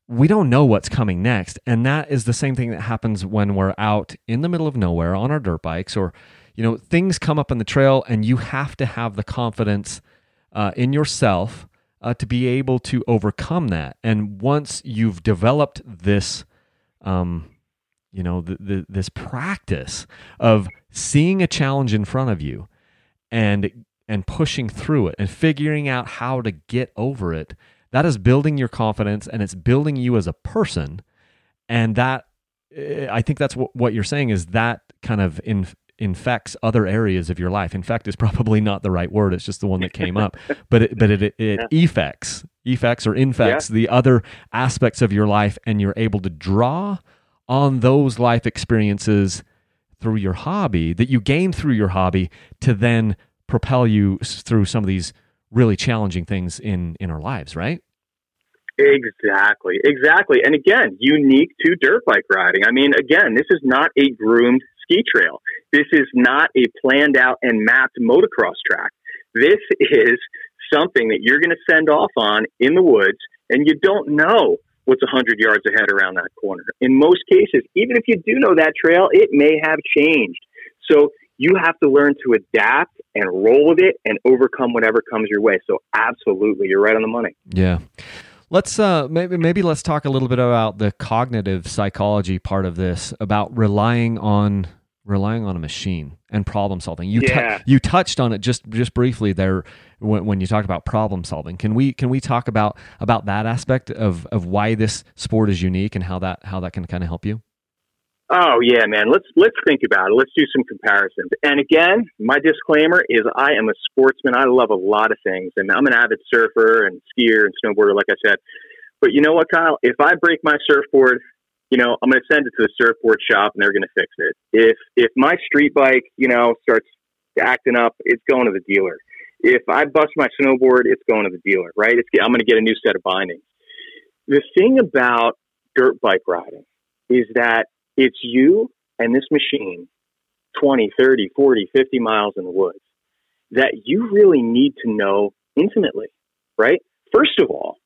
Speaker 1: We don't know what's coming next, and that is the same thing that happens when we're out in the middle of nowhere on our dirt bikes, or you know, things come up on the trail and you have to have the confidence uh, in yourself uh, to be able to overcome that. And once you've developed this, um, you know, the, the, this practice of seeing a challenge in front of you and and pushing through it and figuring out how to get over it, that is building your confidence and it's building you as a person and that eh, I think that's what, what you're saying is that kind of in, infects other areas of your life. Infect is probably not the right word; it's just the one that came up. but it, but it it, it yeah. effects effects or infects yeah. the other aspects of your life, and you're able to draw on those life experiences through your hobby that you gain through your hobby to then propel you through some of these really challenging things in in our lives, right?
Speaker 2: Exactly, exactly. And again, unique to dirt bike riding. I mean, again, this is not a groomed ski trail. This is not a planned out and mapped motocross track. This is something that you're going to send off on in the woods, and you don't know what's 100 yards ahead around that corner. In most cases, even if you do know that trail, it may have changed. So you have to learn to adapt and roll with it and overcome whatever comes your way. So absolutely, you're right on the money.
Speaker 1: Yeah. Let's uh, maybe maybe let's talk a little bit about the cognitive psychology part of this about relying on relying on a machine and problem solving. You
Speaker 2: yeah.
Speaker 1: T- you touched on it just just briefly there when, when you talked about problem solving. Can we can we talk about about that aspect of of why this sport is unique and how that how that can kind of help you?
Speaker 2: Oh yeah, man. Let's let's think about it. Let's do some comparisons. And again, my disclaimer is I am a sportsman. I love a lot of things, and I'm an avid surfer and skier and snowboarder, like I said. But you know what, Kyle? If I break my surfboard, you know I'm going to send it to the surfboard shop, and they're going to fix it. If if my street bike, you know, starts acting up, it's going to the dealer. If I bust my snowboard, it's going to the dealer, right? It's, I'm going to get a new set of bindings. The thing about dirt bike riding is that it's you and this machine 20, 30, 40, 50 miles in the woods that you really need to know intimately, right? First of all,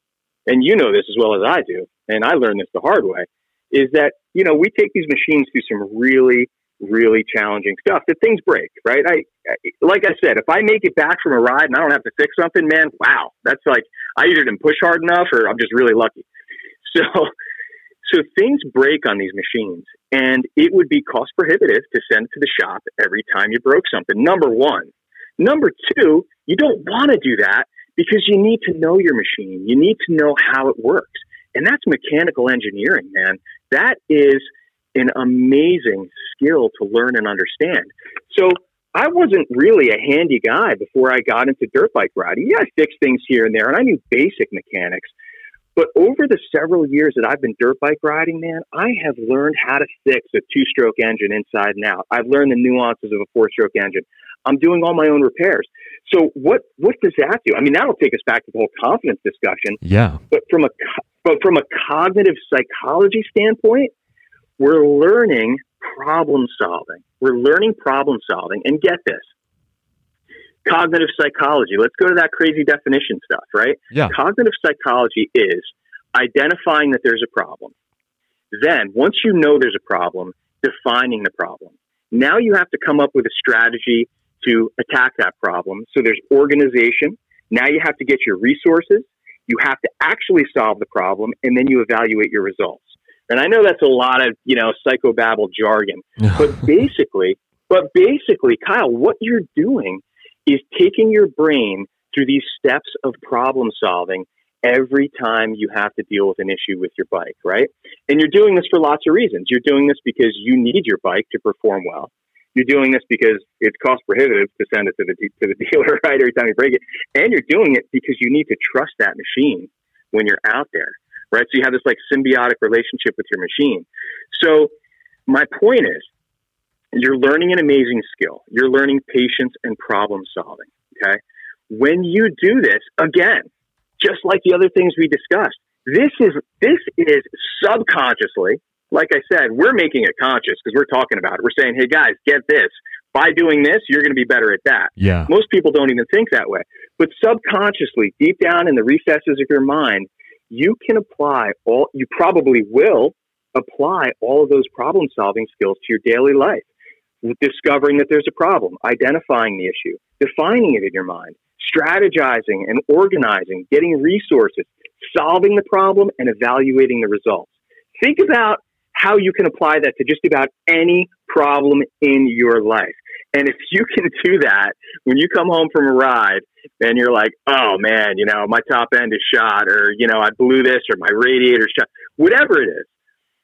Speaker 2: and you know this as well as I do, and I learned this the hard way, is that, you know, we take these machines through some really, really challenging stuff that things break, right? I, like I said, if I make it back from a ride and I don't have to fix something, man, wow, that's like, I either didn't push hard enough or I'm just really lucky. So, so things break on these machines, and it would be cost prohibitive to send it to the shop every time you broke something. Number one. Number two, you don't want to do that because you need to know your machine. You need to know how it works. And that's mechanical engineering, man. That is an amazing skill to learn and understand. So I wasn't really a handy guy before I got into dirt bike riding. Yeah, I fixed things here and there, and I knew basic mechanics. But over the several years that I've been dirt bike riding, man, I have learned how to fix a two stroke engine inside and out. I've learned the nuances of a four stroke engine. I'm doing all my own repairs. So what what does that do? I mean, that'll take us back to the whole confidence discussion.
Speaker 1: Yeah.
Speaker 2: But from a but from a cognitive psychology standpoint, we're learning problem solving. We're learning problem solving. And get this, cognitive psychology. Let's go to that crazy definition stuff, right?
Speaker 1: Yeah.
Speaker 2: Cognitive psychology is identifying that there's a problem. Then, once you know there's a problem, defining the problem. Now you have to come up with a strategy to attack that problem. So there's organization. Now you have to get your resources. You have to actually solve the problem, and then you evaluate your results. And I know that's a lot of you know psychobabble jargon, but basically, but basically, Kyle, what you're doing is taking your brain through these steps of problem solving every time you have to deal with an issue with your bike, right? And you're doing this for lots of reasons. You're doing this because you need your bike to perform well. You're doing this because it's cost prohibitive to send it to the to the dealer, right? Every time you break it, and you're doing it because you need to trust that machine when you're out there, right? So you have this like symbiotic relationship with your machine. So my point is, you're learning an amazing skill. You're learning patience and problem solving. Okay. When you do this, again, just like the other things we discussed, this is, this is subconsciously, like I said, we're making it conscious because we're talking about it. We're saying, Hey guys, get this. By doing this, you're going to be better at that.
Speaker 1: Yeah.
Speaker 2: Most people don't even think that way, but subconsciously, deep down in the recesses of your mind, you can apply all, you probably will apply all of those problem solving skills to your daily life discovering that there's a problem, identifying the issue, defining it in your mind, strategizing and organizing, getting resources, solving the problem, and evaluating the results. Think about how you can apply that to just about any problem in your life. And if you can do that when you come home from a ride and you're like, oh man, you know, my top end is shot, or, you know, I blew this, or my radiator shot, whatever it is,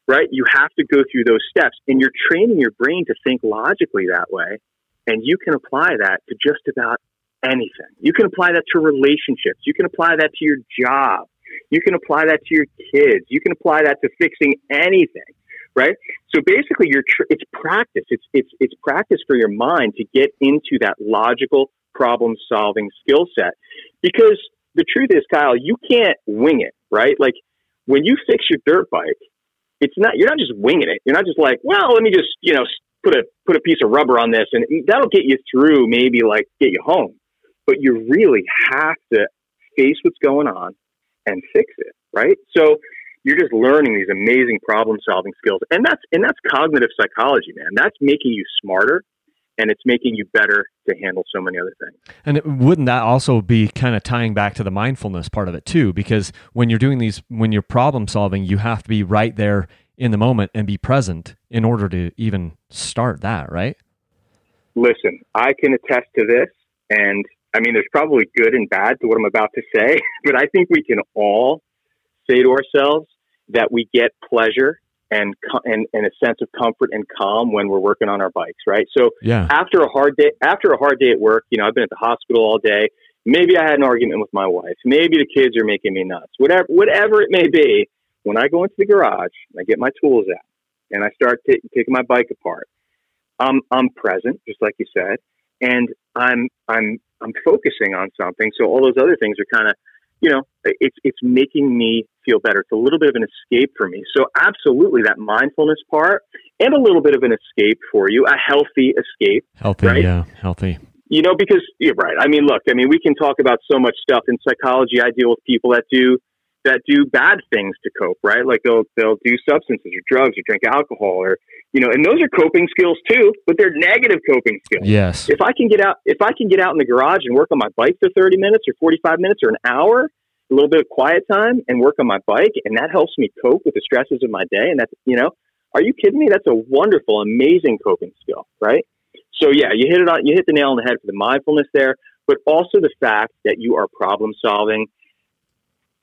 Speaker 2: right? You have to go through those steps and you're training your brain to think logically that way. And you can apply that to just about anything. You can apply that to relationships. You can apply that to your job. You can apply that to your kids. You can apply that to fixing anything, right? So basically, you're tr- it's practice. It's it's it's practice for your mind to get into that logical problem solving skill set. Because the truth is, Kyle, you can't wing it, right? Like when you fix your dirt bike, it's not you're not just winging it. You're not just like, well, let me just you know put a put a piece of rubber on this, and that'll get you through. Maybe like get you home, but you really have to face what's going on and fix it, right? So you're just learning these amazing problem solving skills, and that's and that's cognitive psychology, man. That's making you smarter and it's making you better to handle so many other things.
Speaker 1: And wouldn't that also be kind of tying back to the mindfulness part of it too? Because when you're doing these, when you're problem solving, you have to be right there in the moment and be present in order to even start that, right?
Speaker 2: Listen, I can attest to this. And I mean, there's probably good and bad to what I'm about to say, but I think we can all say to ourselves that we get pleasure and, and and a sense of comfort and calm when we're working on our bikes, right? So
Speaker 1: yeah.
Speaker 2: after a hard day, after a hard day at work, you know, I've been at the hospital all day. Maybe I had an argument with my wife. Maybe the kids are making me nuts. Whatever, whatever it may be. When I go into the garage, I get my tools out and I start t- taking my bike apart. I'm I'm present, just like you said, and I'm I'm I'm focusing on something. So all those other things are kind of you know, it's it's making me feel better. It's a little bit of an escape for me. So absolutely that mindfulness part and a little bit of an escape for you, a healthy escape.
Speaker 1: Healthy, right? yeah, healthy.
Speaker 2: You know, because you're right. I mean, look, I mean, we can talk about so much stuff in psychology. I deal with people that do that do bad things to cope, right? Like they'll they'll do substances or drugs or drink alcohol or you know, and those are coping skills too, but they're negative coping skills.
Speaker 1: Yes.
Speaker 2: If I can get out if I can get out in the garage and work on my bike for 30 minutes or 45 minutes or an hour, a little bit of quiet time and work on my bike and that helps me cope with the stresses of my day and that's, you know, are you kidding me? That's a wonderful, amazing coping skill, right? So yeah, you hit it on you hit the nail on the head for the mindfulness there, but also the fact that you are problem solving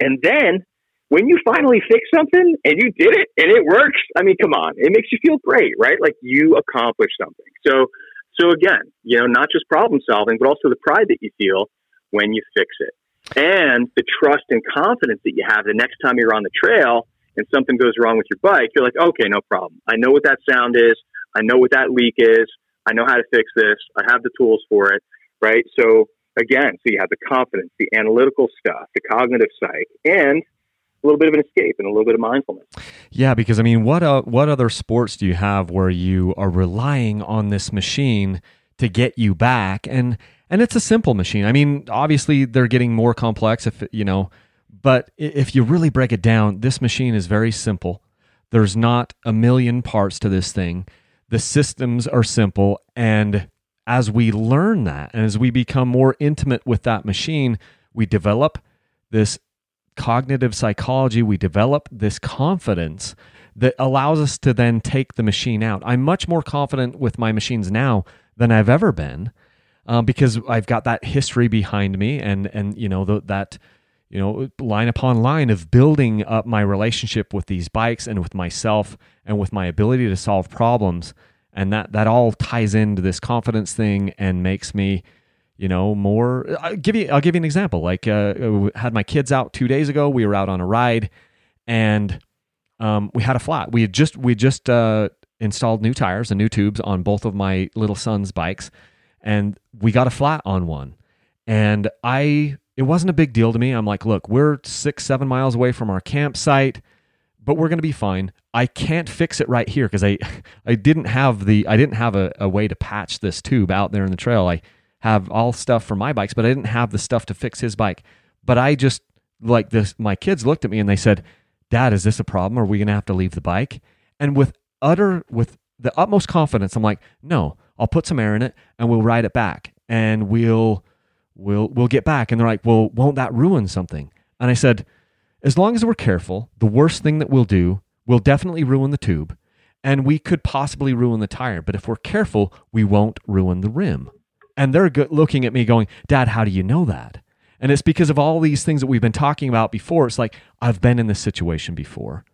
Speaker 2: and then when you finally fix something and you did it and it works, I mean, come on, it makes you feel great, right? Like you accomplished something. So, so again, you know, not just problem solving, but also the pride that you feel when you fix it and the trust and confidence that you have the next time you're on the trail and something goes wrong with your bike, you're like, okay, no problem. I know what that sound is. I know what that leak is. I know how to fix this. I have the tools for it, right? So again, so you have the confidence, the analytical stuff, the cognitive psych, and a little bit of an escape and a little bit of mindfulness.
Speaker 1: Yeah, because I mean, what uh, what other sports do you have where you are relying on this machine to get you back? And and it's a simple machine. I mean, obviously they're getting more complex if you know, but if you really break it down, this machine is very simple. There's not a million parts to this thing. The systems are simple and as we learn that and as we become more intimate with that machine, we develop this cognitive psychology, we develop this confidence that allows us to then take the machine out. I'm much more confident with my machines now than I've ever been um, because I've got that history behind me and and you know the, that you know line upon line of building up my relationship with these bikes and with myself and with my ability to solve problems and that that all ties into this confidence thing and makes me you know more I'll give you I'll give you an example. Like uh, had my kids out 2 days ago. We were out on a ride and um, we had a flat. We had just we just uh, installed new tires and new tubes on both of my little son's bikes and we got a flat on one. And I it wasn't a big deal to me. I'm like look we're 6 7 miles away from our campsite but we're going to be fine. I can't fix it right here because I I didn't have the I didn't have a, a way to patch this tube out there in the trail. I have all stuff for my bikes, but I didn't have the stuff to fix his bike. But I just like this my kids looked at me and they said, "Dad, is this a problem? Are we going to have to leave the bike?" And with utter with the utmost confidence, I'm like, "No, I'll put some air in it and we'll ride it back and we'll we'll we'll get back." And they're like, "Well, won't that ruin something?" And I said, as long as we're careful, the worst thing that we'll do will definitely ruin the tube, and we could possibly ruin the tire. But if we're careful, we won't ruin the rim. And they're looking at me going, Dad, how do you know that? And it's because of all these things that we've been talking about before. It's like, I've been in this situation before.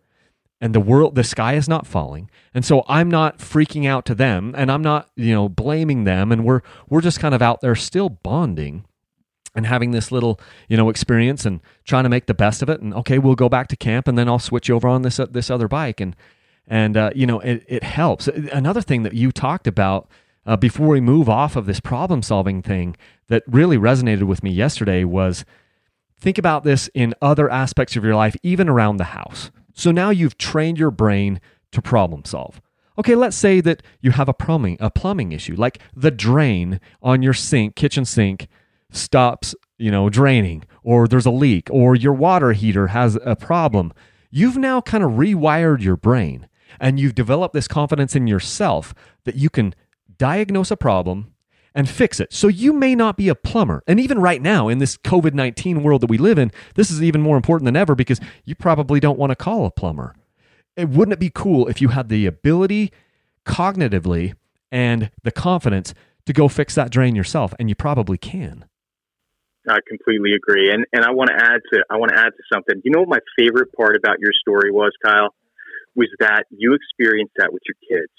Speaker 1: and the world the sky is not falling and so i'm not freaking out to them and i'm not you know blaming them and we're we're just kind of out there still bonding and having this little you know experience and trying to make the best of it. And okay we'll go back to camp and then i'll switch over on this uh, this other bike. And and uh, you know it, it helps. Another thing that you talked about uh, before we move off of this problem solving thing that really resonated with me yesterday was think about this in other aspects of your life even around the house. So now you've trained your brain to problem solve Okay, let's say that you have a plumbing a plumbing issue, like the drain on your sink, kitchen sink stops, you know, draining or there's a leak or your water heater has a problem, you've now kind of rewired your brain and you've developed this confidence in yourself that you can diagnose a problem and fix it. So you may not be a plumber. And even right now in this COVID 19 world that we live in, this is even more important than ever because you probably don't want to call a plumber. It, wouldn't it be cool if you had the ability cognitively and the confidence to go fix that drain yourself? And you probably can.
Speaker 2: I completely agree, and and I want to add to I want to add to something. You know what my favorite part about your story was, Kyle, was that you experienced that with your kids,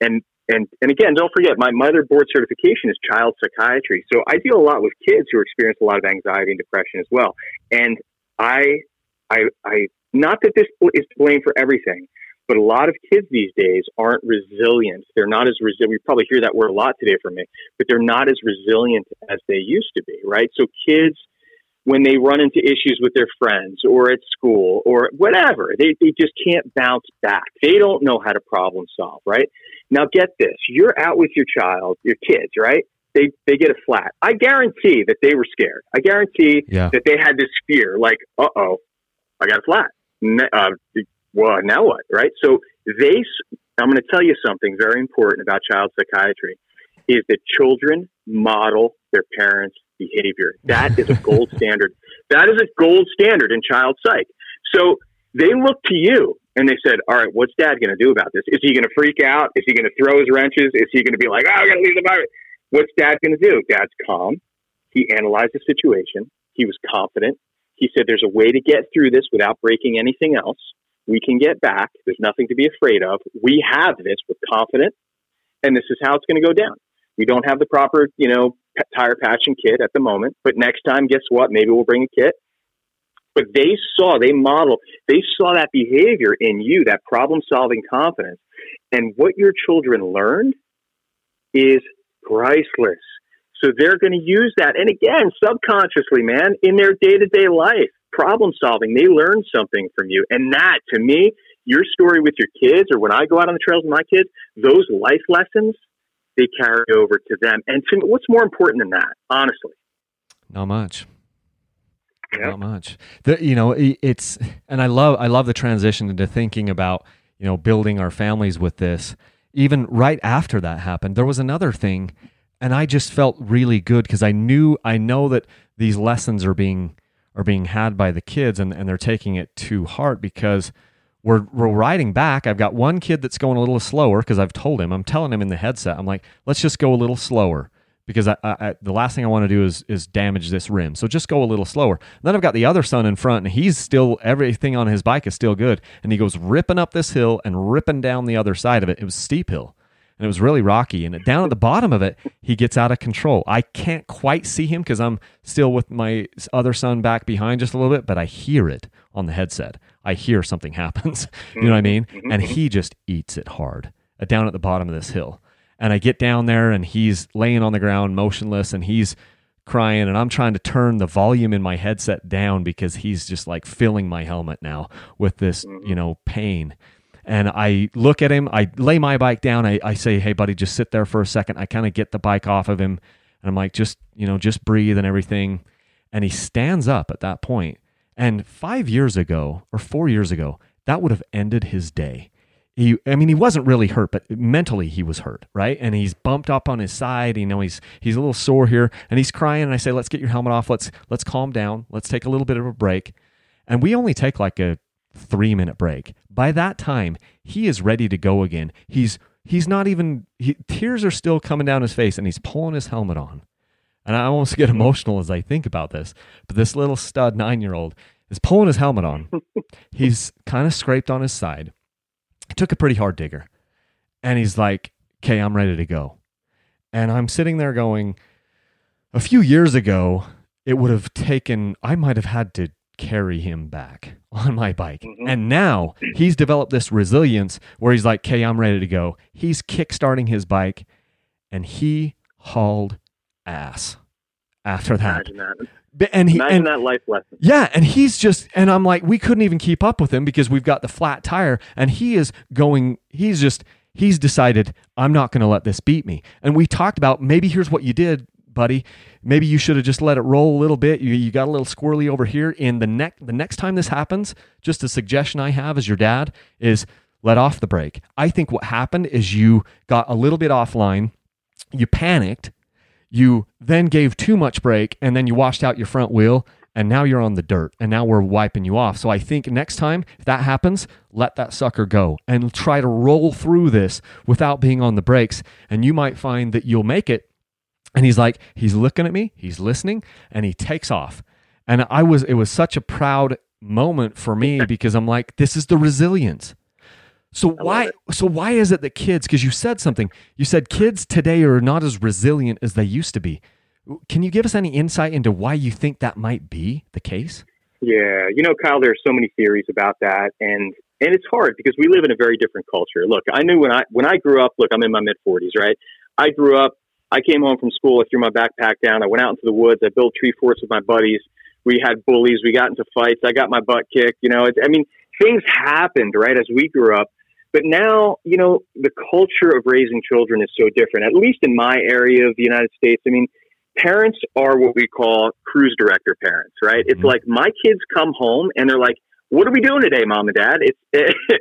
Speaker 2: and and and again, don't forget my mother board certification is child psychiatry, so I deal a lot with kids who experience a lot of anxiety and depression as well. And I I I not that this is blame for everything, but a lot of kids these days aren't resilient. They're not as resilient. We probably hear that word a lot today from me, but they're not as resilient as they used to be, right? So kids, when they run into issues with their friends or at school or whatever, they, they just can't bounce back. They don't know how to problem solve, right? Now get this. You're out with your child, your kids, right? They, they get a flat. I guarantee that they were scared. I guarantee yeah. that they had this fear, like, uh oh, I got a flat. Uh, well, now what, right? So they, I'm going to tell you something very important about child psychiatry is that children model their parents' behavior. That is a gold standard. That is a gold standard in child psych. So they look to you and they said, all right, what's dad going to do about this? Is he going to freak out? Is he going to throw his wrenches? Is he going to be like, oh, I got to leave the virus? What's dad going to do? Dad's calm. He analyzed the situation. He was confident. He said, there's a way to get through this without breaking anything else. We can get back. There's nothing to be afraid of. We have this. with confidence, and this is how it's going to go down. We don't have the proper, you know, tire patching kit at the moment, but next time, guess what? Maybe we'll bring a kit. But they saw, they modeled, they saw that behavior in you, that problem solving confidence. And what your children learned is priceless. So they're going to use that. And again, subconsciously, man, in their day to day life problem solving. They learn something from you. And that, to me, your story with your kids, or when I go out on the trails with my kids, those life lessons, they carry over to them. And to me, what's more important than that, honestly?
Speaker 1: Not much. Not much. The, you know, it's, and I love, I love the transition into thinking about, you know, building our families with this. Even right after that happened, there was another thing, and I just felt really good because I knew, I know that these lessons are being are being had by the kids and, and they're taking it to heart because we're, we're riding back. I've got one kid that's going a little slower because I've told him, I'm telling him in the headset, I'm like, let's just go a little slower because I, I, the last thing I want to do is, is damage this rim. So just go a little slower. then I've got the other son in front and he's still, everything on his bike is still good. And he goes ripping up this hill and ripping down the other side of it. It was steep hill and it was really rocky. And down at the bottom of it, he gets out of control. I can't quite see him because I'm still with my other son back behind just a little bit, but I hear it on the headset. I hear something happens. you know what I mean? Mm-hmm. And he just eats it hard uh, down at the bottom of this hill. And I get down there and he's laying on the ground motionless and he's crying and I'm trying to turn the volume in my headset down because he's just like filling my helmet now with this, you mm-hmm. know, pain. And I look at him, I lay my bike down, I, I say, Hey, buddy, just sit there for a second. I kind of get the bike off of him. And I'm like, just, you know, just breathe and everything. And he stands up at that point. And five years ago or four years ago, that would have ended his day. He, I mean, he wasn't really hurt, but mentally he was hurt, right? And he's bumped up on his side. You know, he's he's a little sore here, and he's crying. And I say, "Let's get your helmet off. Let's let's calm down. Let's take a little bit of a break." And we only take like a three minute break. By that time, he is ready to go again. He's he's not even he, tears are still coming down his face, and he's pulling his helmet on. And I almost get emotional as I think about this. But this little stud nine year old, is pulling his helmet on. he's kind of scraped on his side. He took a pretty hard digger. And he's like, okay, I'm ready to go. And I'm sitting there going, a few years ago, it would have taken, I might have had to carry him back on my bike. Mm-hmm. And now he's developed this resilience where he's like, okay, I'm ready to go. He's kickstarting his bike and he hauled ass after that.
Speaker 2: Imagine that and he Imagine and, that life lesson.
Speaker 1: Yeah, and he's just and I'm like, we couldn't even keep up with him because we've got the flat tire, and he is going. He's just he's decided I'm not going to let this beat me. And we talked about maybe here's what you did, buddy. Maybe you should have just let it roll a little bit. You, you got a little squirrely over here. In the next the next time this happens, just a suggestion I have as your dad is let off the brake. I think what happened is you got a little bit offline, you panicked, you then gave too much brake, and then you washed out your front wheel, and now you're on the dirt and now we're wiping you off. So I think next time if that happens, let that sucker go and try to roll through this without being on the brakes and you might find that you'll make it. And he's like he's looking at me, he's listening and he takes off. And I was it was such a proud moment for me because I'm like this is the resilience. So why so why is it that kids because you said something you said kids today are not as resilient as they used to be. Can you give us any insight into why you think that might be the case?
Speaker 2: Yeah, you know, Kyle, there are so many theories about that, and and it's hard because we live in a very different culture. Look, I knew when I when I grew up. Look, I'm in my mid 40s, right? I grew up. I came home from school. I threw my backpack down. I went out into the woods. I built tree forts with my buddies. We had bullies. We got into fights. I got my butt kicked. You know, it, I mean, things happened right as we grew up. But now, you know, the culture of raising children is so different. At least in my area of the United States. I mean, parents are what we call cruise director parents, right? It's mm-hmm. like my kids come home and they're like, "What are we doing today, mom and dad?" It's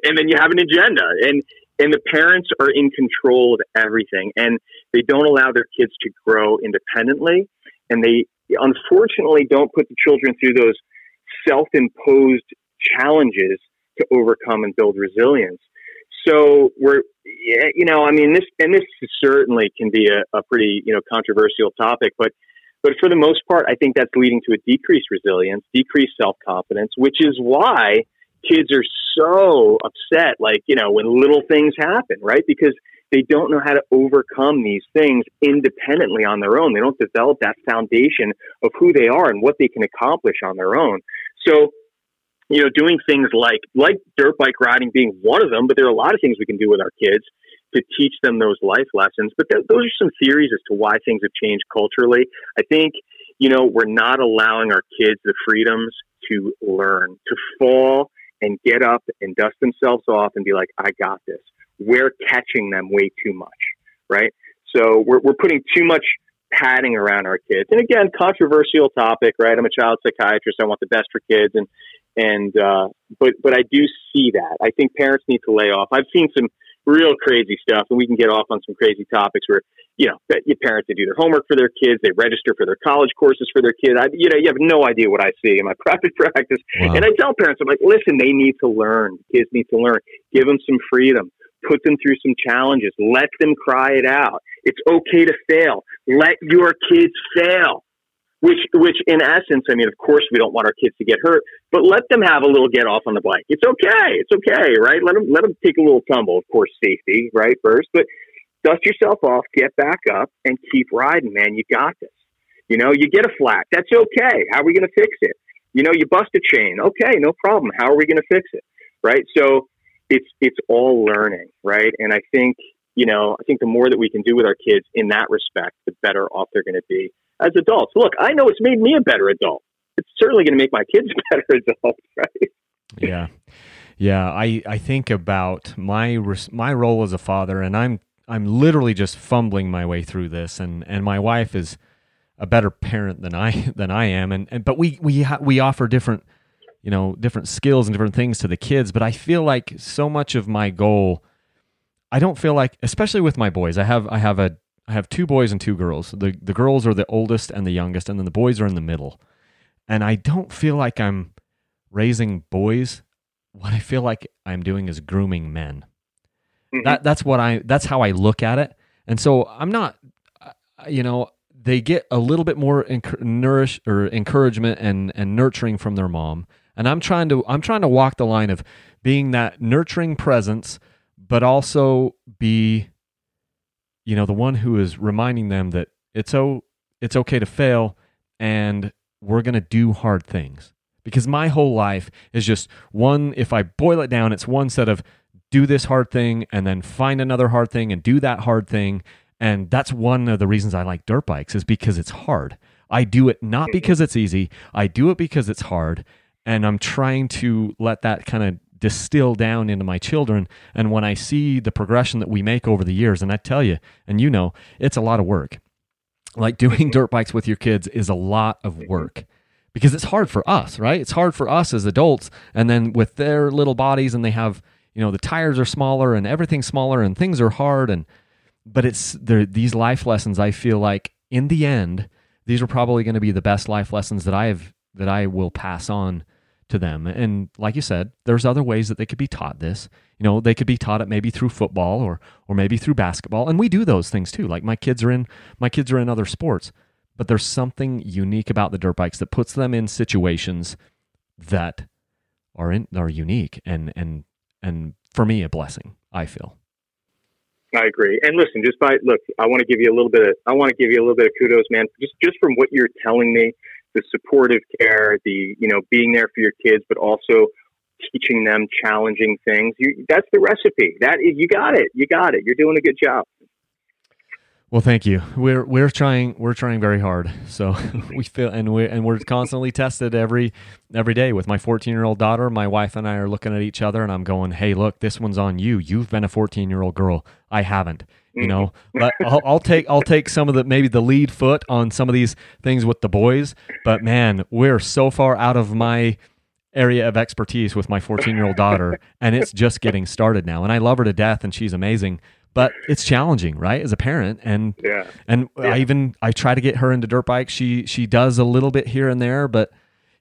Speaker 2: and then you have an agenda, and and the parents are in control of everything, and they don't allow their kids to grow independently, and they unfortunately don't put the children through those self-imposed challenges to overcome and build resilience. So we're, you know, I mean, this and this certainly can be a, a pretty, you know, controversial topic, but but for the most part, I think that's leading to a decreased resilience, decreased self confidence, which is why kids are so upset, like you know, when little things happen, right? Because they don't know how to overcome these things independently on their own. They don't develop that foundation of who they are and what they can accomplish on their own. So you know, doing things like like dirt bike riding being one of them, but there are a lot of things we can do with our kids to teach them those life lessons. But th- those are some theories as to why things have changed culturally. I think, you know, we're not allowing our kids the freedoms to learn, to fall and get up and dust themselves off and be like, I got this. We're catching them way too much, right? So we're, we're putting too much padding around our kids. And again, controversial topic, right? I'm a child psychiatrist. I want the best for kids. And and uh, but but I do see that. I think parents need to lay off. I've seen some real crazy stuff, and we can get off on some crazy topics where you know your parents they do their homework for their kids, they register for their college courses for their kids. I, you know, you have no idea what I see in my private practice, wow. and I tell parents, I'm like, listen, they need to learn. Kids need to learn. Give them some freedom. Put them through some challenges. Let them cry it out. It's okay to fail. Let your kids fail which which in essence, I mean, of course, we don't want our kids to get hurt, but let them have a little get off on the bike. It's okay, it's okay, right? Let them let them take a little tumble, of course, safety, right, first, but dust yourself off, get back up, and keep riding, man. You got this. You know, you get a flat, that's okay. How are we going to fix it? You know, you bust a chain, okay, no problem. How are we going to fix it, right? So it's it's all learning, right? And I think you know, I think the more that we can do with our kids in that respect, the better off they're going to be as adults. Look, I know it's made me a better adult. It's certainly going to make my kids better adults, right?
Speaker 1: Yeah. Yeah, I, I think about my my role as a father, and I'm I'm literally just fumbling my way through this, and, and my wife is a better parent than I than I am, and, and but we we ha- we offer different you know different skills and different things to the kids, but I feel like so much of my goal, I don't feel like, especially with my boys, I have I have a I have two boys and two girls. The the girls are the oldest and the youngest, and then the boys are in the middle. And I don't feel like I'm raising boys. What I feel like I'm doing is grooming men. Mm-hmm. That that's what I that's how I look at it. And so I'm not, you know, they get a little bit more nourish or encouragement and and nurturing from their mom, And I'm trying to I'm trying to walk the line of being that nurturing presence, but also be, you know, the one who is reminding them that it's oh it's okay to fail and we're gonna do hard things. Because my whole life is just one, if I boil it down, it's one set of do this hard thing and then find another hard thing and do that hard thing. And that's one of the reasons I like dirt bikes is because it's hard. I do it not mm-hmm. because it's easy. I do it because it's hard. And I'm trying to let that kind of distill down into my children. And when I see the progression that we make over the years, and I tell you, and you know, it's a lot of work. Like doing dirt bikes with your kids is a lot of work because it's hard for us, right? It's hard for us as adults. And then with their little bodies and they have, you know, the tires are smaller and everything's smaller and things are hard. And, but it's these life lessons, I feel like in the end, these are probably going to be the best life lessons that I have, that I will pass on to them. And like you said, there's other ways that they could be taught this. You know, they could be taught it maybe through football or or maybe through basketball. And we do those things too. Like my kids are in my kids are in other sports. But there's something unique about the dirt bikes that puts them in situations that are in are unique and and and for me a blessing, I feel.
Speaker 2: I agree. And listen, just by look, I want to give you a little bit of I want to give you a little bit of kudos, man. Just just from what you're telling me, the supportive care, the you know being there for your kids, but also teaching them challenging things. You, that's the recipe. That you got it. You got it. You're doing a good job.
Speaker 1: Well, thank you. We're we're trying we're trying very hard. So we feel and we and we're constantly tested every every day with my 14 year old daughter. My wife and I are looking at each other, and I'm going, "Hey, look, this one's on you. You've been a 14 year old girl. I haven't." You know, mm. but I'll, I'll, take I'll take some of the maybe the lead foot on some of these things with the boys. But man, we're so far out of my area of expertise with my 14 year old daughter, and it's just getting started now. And I love her to death, and she's amazing. But it's challenging, right, as a parent. And yeah. and yeah. I even I try to get her into dirt bikes. She she does a little bit here and there, but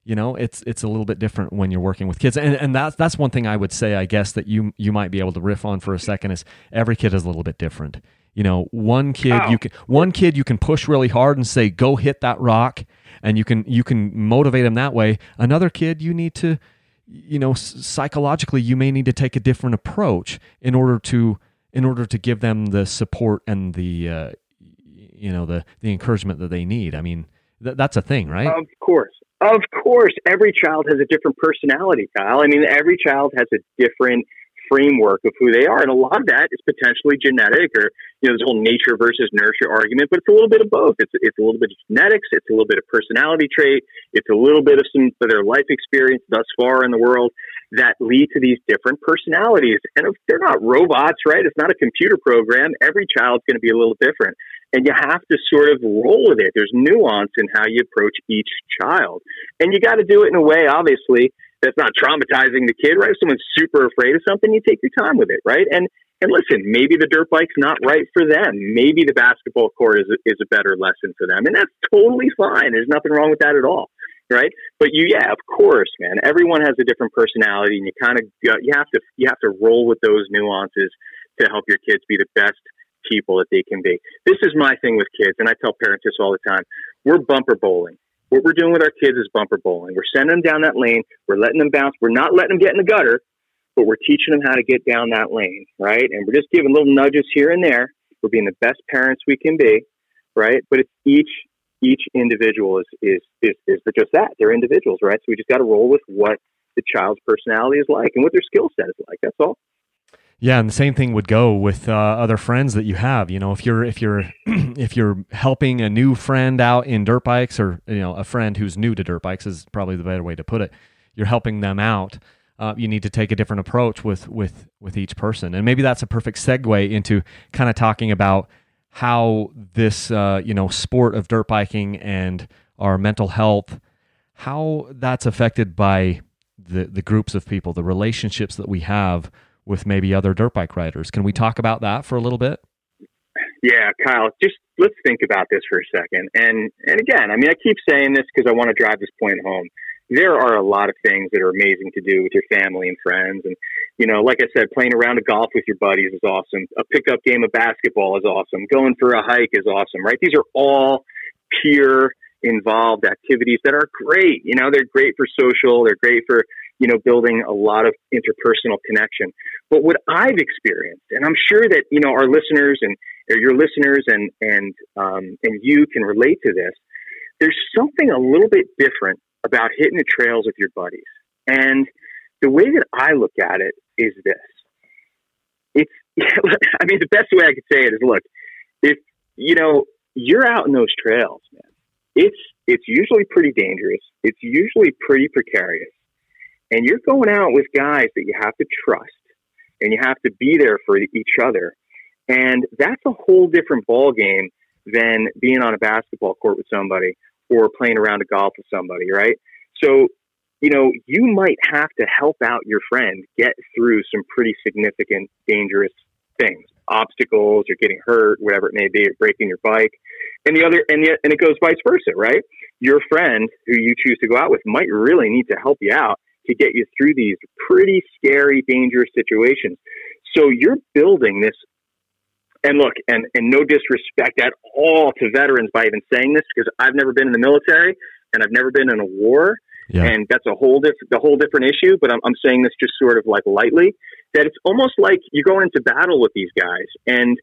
Speaker 1: you know it's it's a little bit different when you're working with kids. And and that's that's one thing i would say i guess that you you might be able to riff on for a second is every kid is a little bit different. You know one kid oh. you can one kid you can push really hard and say go hit that rock and you can you can motivate them that way. Another kid you need to you know psychologically you may need to take a different approach in order to in order to give them the support and the uh, you know the the encouragement that they need. I mean th- that's a thing right?
Speaker 2: Of course of course, every child has a different personality, Kyle. I mean, every child has a different framework of who they are. And a lot of that is potentially genetic or, you know, this whole nature versus nurture argument, but it's a little bit of both. It's, it's a little bit of genetics. It's a little bit of personality trait. It's a little bit of some of their life experience thus far in the world that lead to these different personalities. And if they're not robots, right? It's not a computer program. Every child's going to be a little different. And you have to sort of roll with it. There's nuance in how you approach each child. And you got to do it in a way, obviously, that's not traumatizing the kid, right? If someone's super afraid of something, you take your time with it, right? And and listen, maybe the dirt bike's not right for them. Maybe the basketball court is a, is a better lesson for them, and that's totally fine. There's nothing wrong with that at all, right? But you, yeah, of course, man. Everyone has a different personality, and you kind of you have to you have to roll with those nuances to help your kids be the best people that they can be. This is my thing with kids, and I tell parents this all the time. We're bumper bowling. What we're doing with our kids is bumper bowling. We're sending them down that lane. We're letting them bounce. We're not letting them get in the gutter, but we're teaching them how to get down that lane, right? And we're just giving little nudges here and there. We're being the best parents we can be, right? But it's each each individual is is is, is just that. They're individuals, right? So we just got to roll with what the child's personality is like and what their skill set is like. That's all.
Speaker 1: Yeah, and the same thing would go with uh, other friends that you have. You know, if you're if you're if you're helping a new friend out in dirt bikes, or you know, a friend who's new to dirt bikes is probably the better way to put it. You're helping them out. Uh, you need to take a different approach with with with each person, and maybe that's a perfect segue into kind of talking about how this uh, you know sport of dirt biking and our mental health, how that's affected by the the groups of people, the relationships that we have with maybe other dirt bike riders. Can we talk about that for a little bit?
Speaker 2: Yeah, Kyle, just let's think about this for a second. And and again, I mean, I keep saying this because I want to drive this point home. There are a lot of things that are amazing to do with your family and friends. And, you know, like I said, playing around a golf with your buddies is awesome. A pickup game of basketball is awesome. Going for a hike is awesome, right? These are all pure involved activities that are great. You know, they're great for social, they're great for, you know, building a lot of interpersonal connection. But what I've experienced, and I'm sure that, you know, our listeners and your listeners and and um, and you can relate to this, there's something a little bit different about hitting the trails with your buddies. And the way that I look at it is this. It's I mean the best way I could say it is look, if you know, you're out in those trails, man. It's it's usually pretty dangerous. It's usually pretty precarious. And you're going out with guys that you have to trust and you have to be there for each other. And that's a whole different ball game than being on a basketball court with somebody or playing around a golf with somebody, right? So, you know, you might have to help out your friend get through some pretty significant, dangerous things obstacles or getting hurt, whatever it may be, or breaking your bike. And the other, and the, and it goes vice versa, right? Your friend who you choose to go out with might really need to help you out to get you through these pretty scary, dangerous situations. So you're building this. And look, and, and no disrespect at all to veterans by even saying this, because I've never been in the military and I've never been in a war. Yeah. And that's a whole different, the whole different issue. But I'm, I'm saying this just sort of like lightly that it's almost like you're going into battle with these guys, and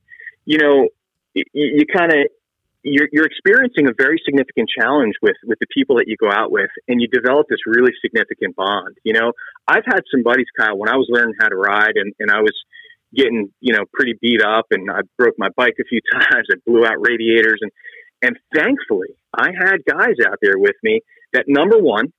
Speaker 2: you know, you, you kind of you're, you're experiencing a very significant challenge with with the people that you go out with, and you develop this really significant bond. You know, I've had some buddies, Kyle, when I was learning how to ride, and and I was getting you know pretty beat up, and I broke my bike a few times, I blew out radiators, and and thankfully I had guys out there with me that number one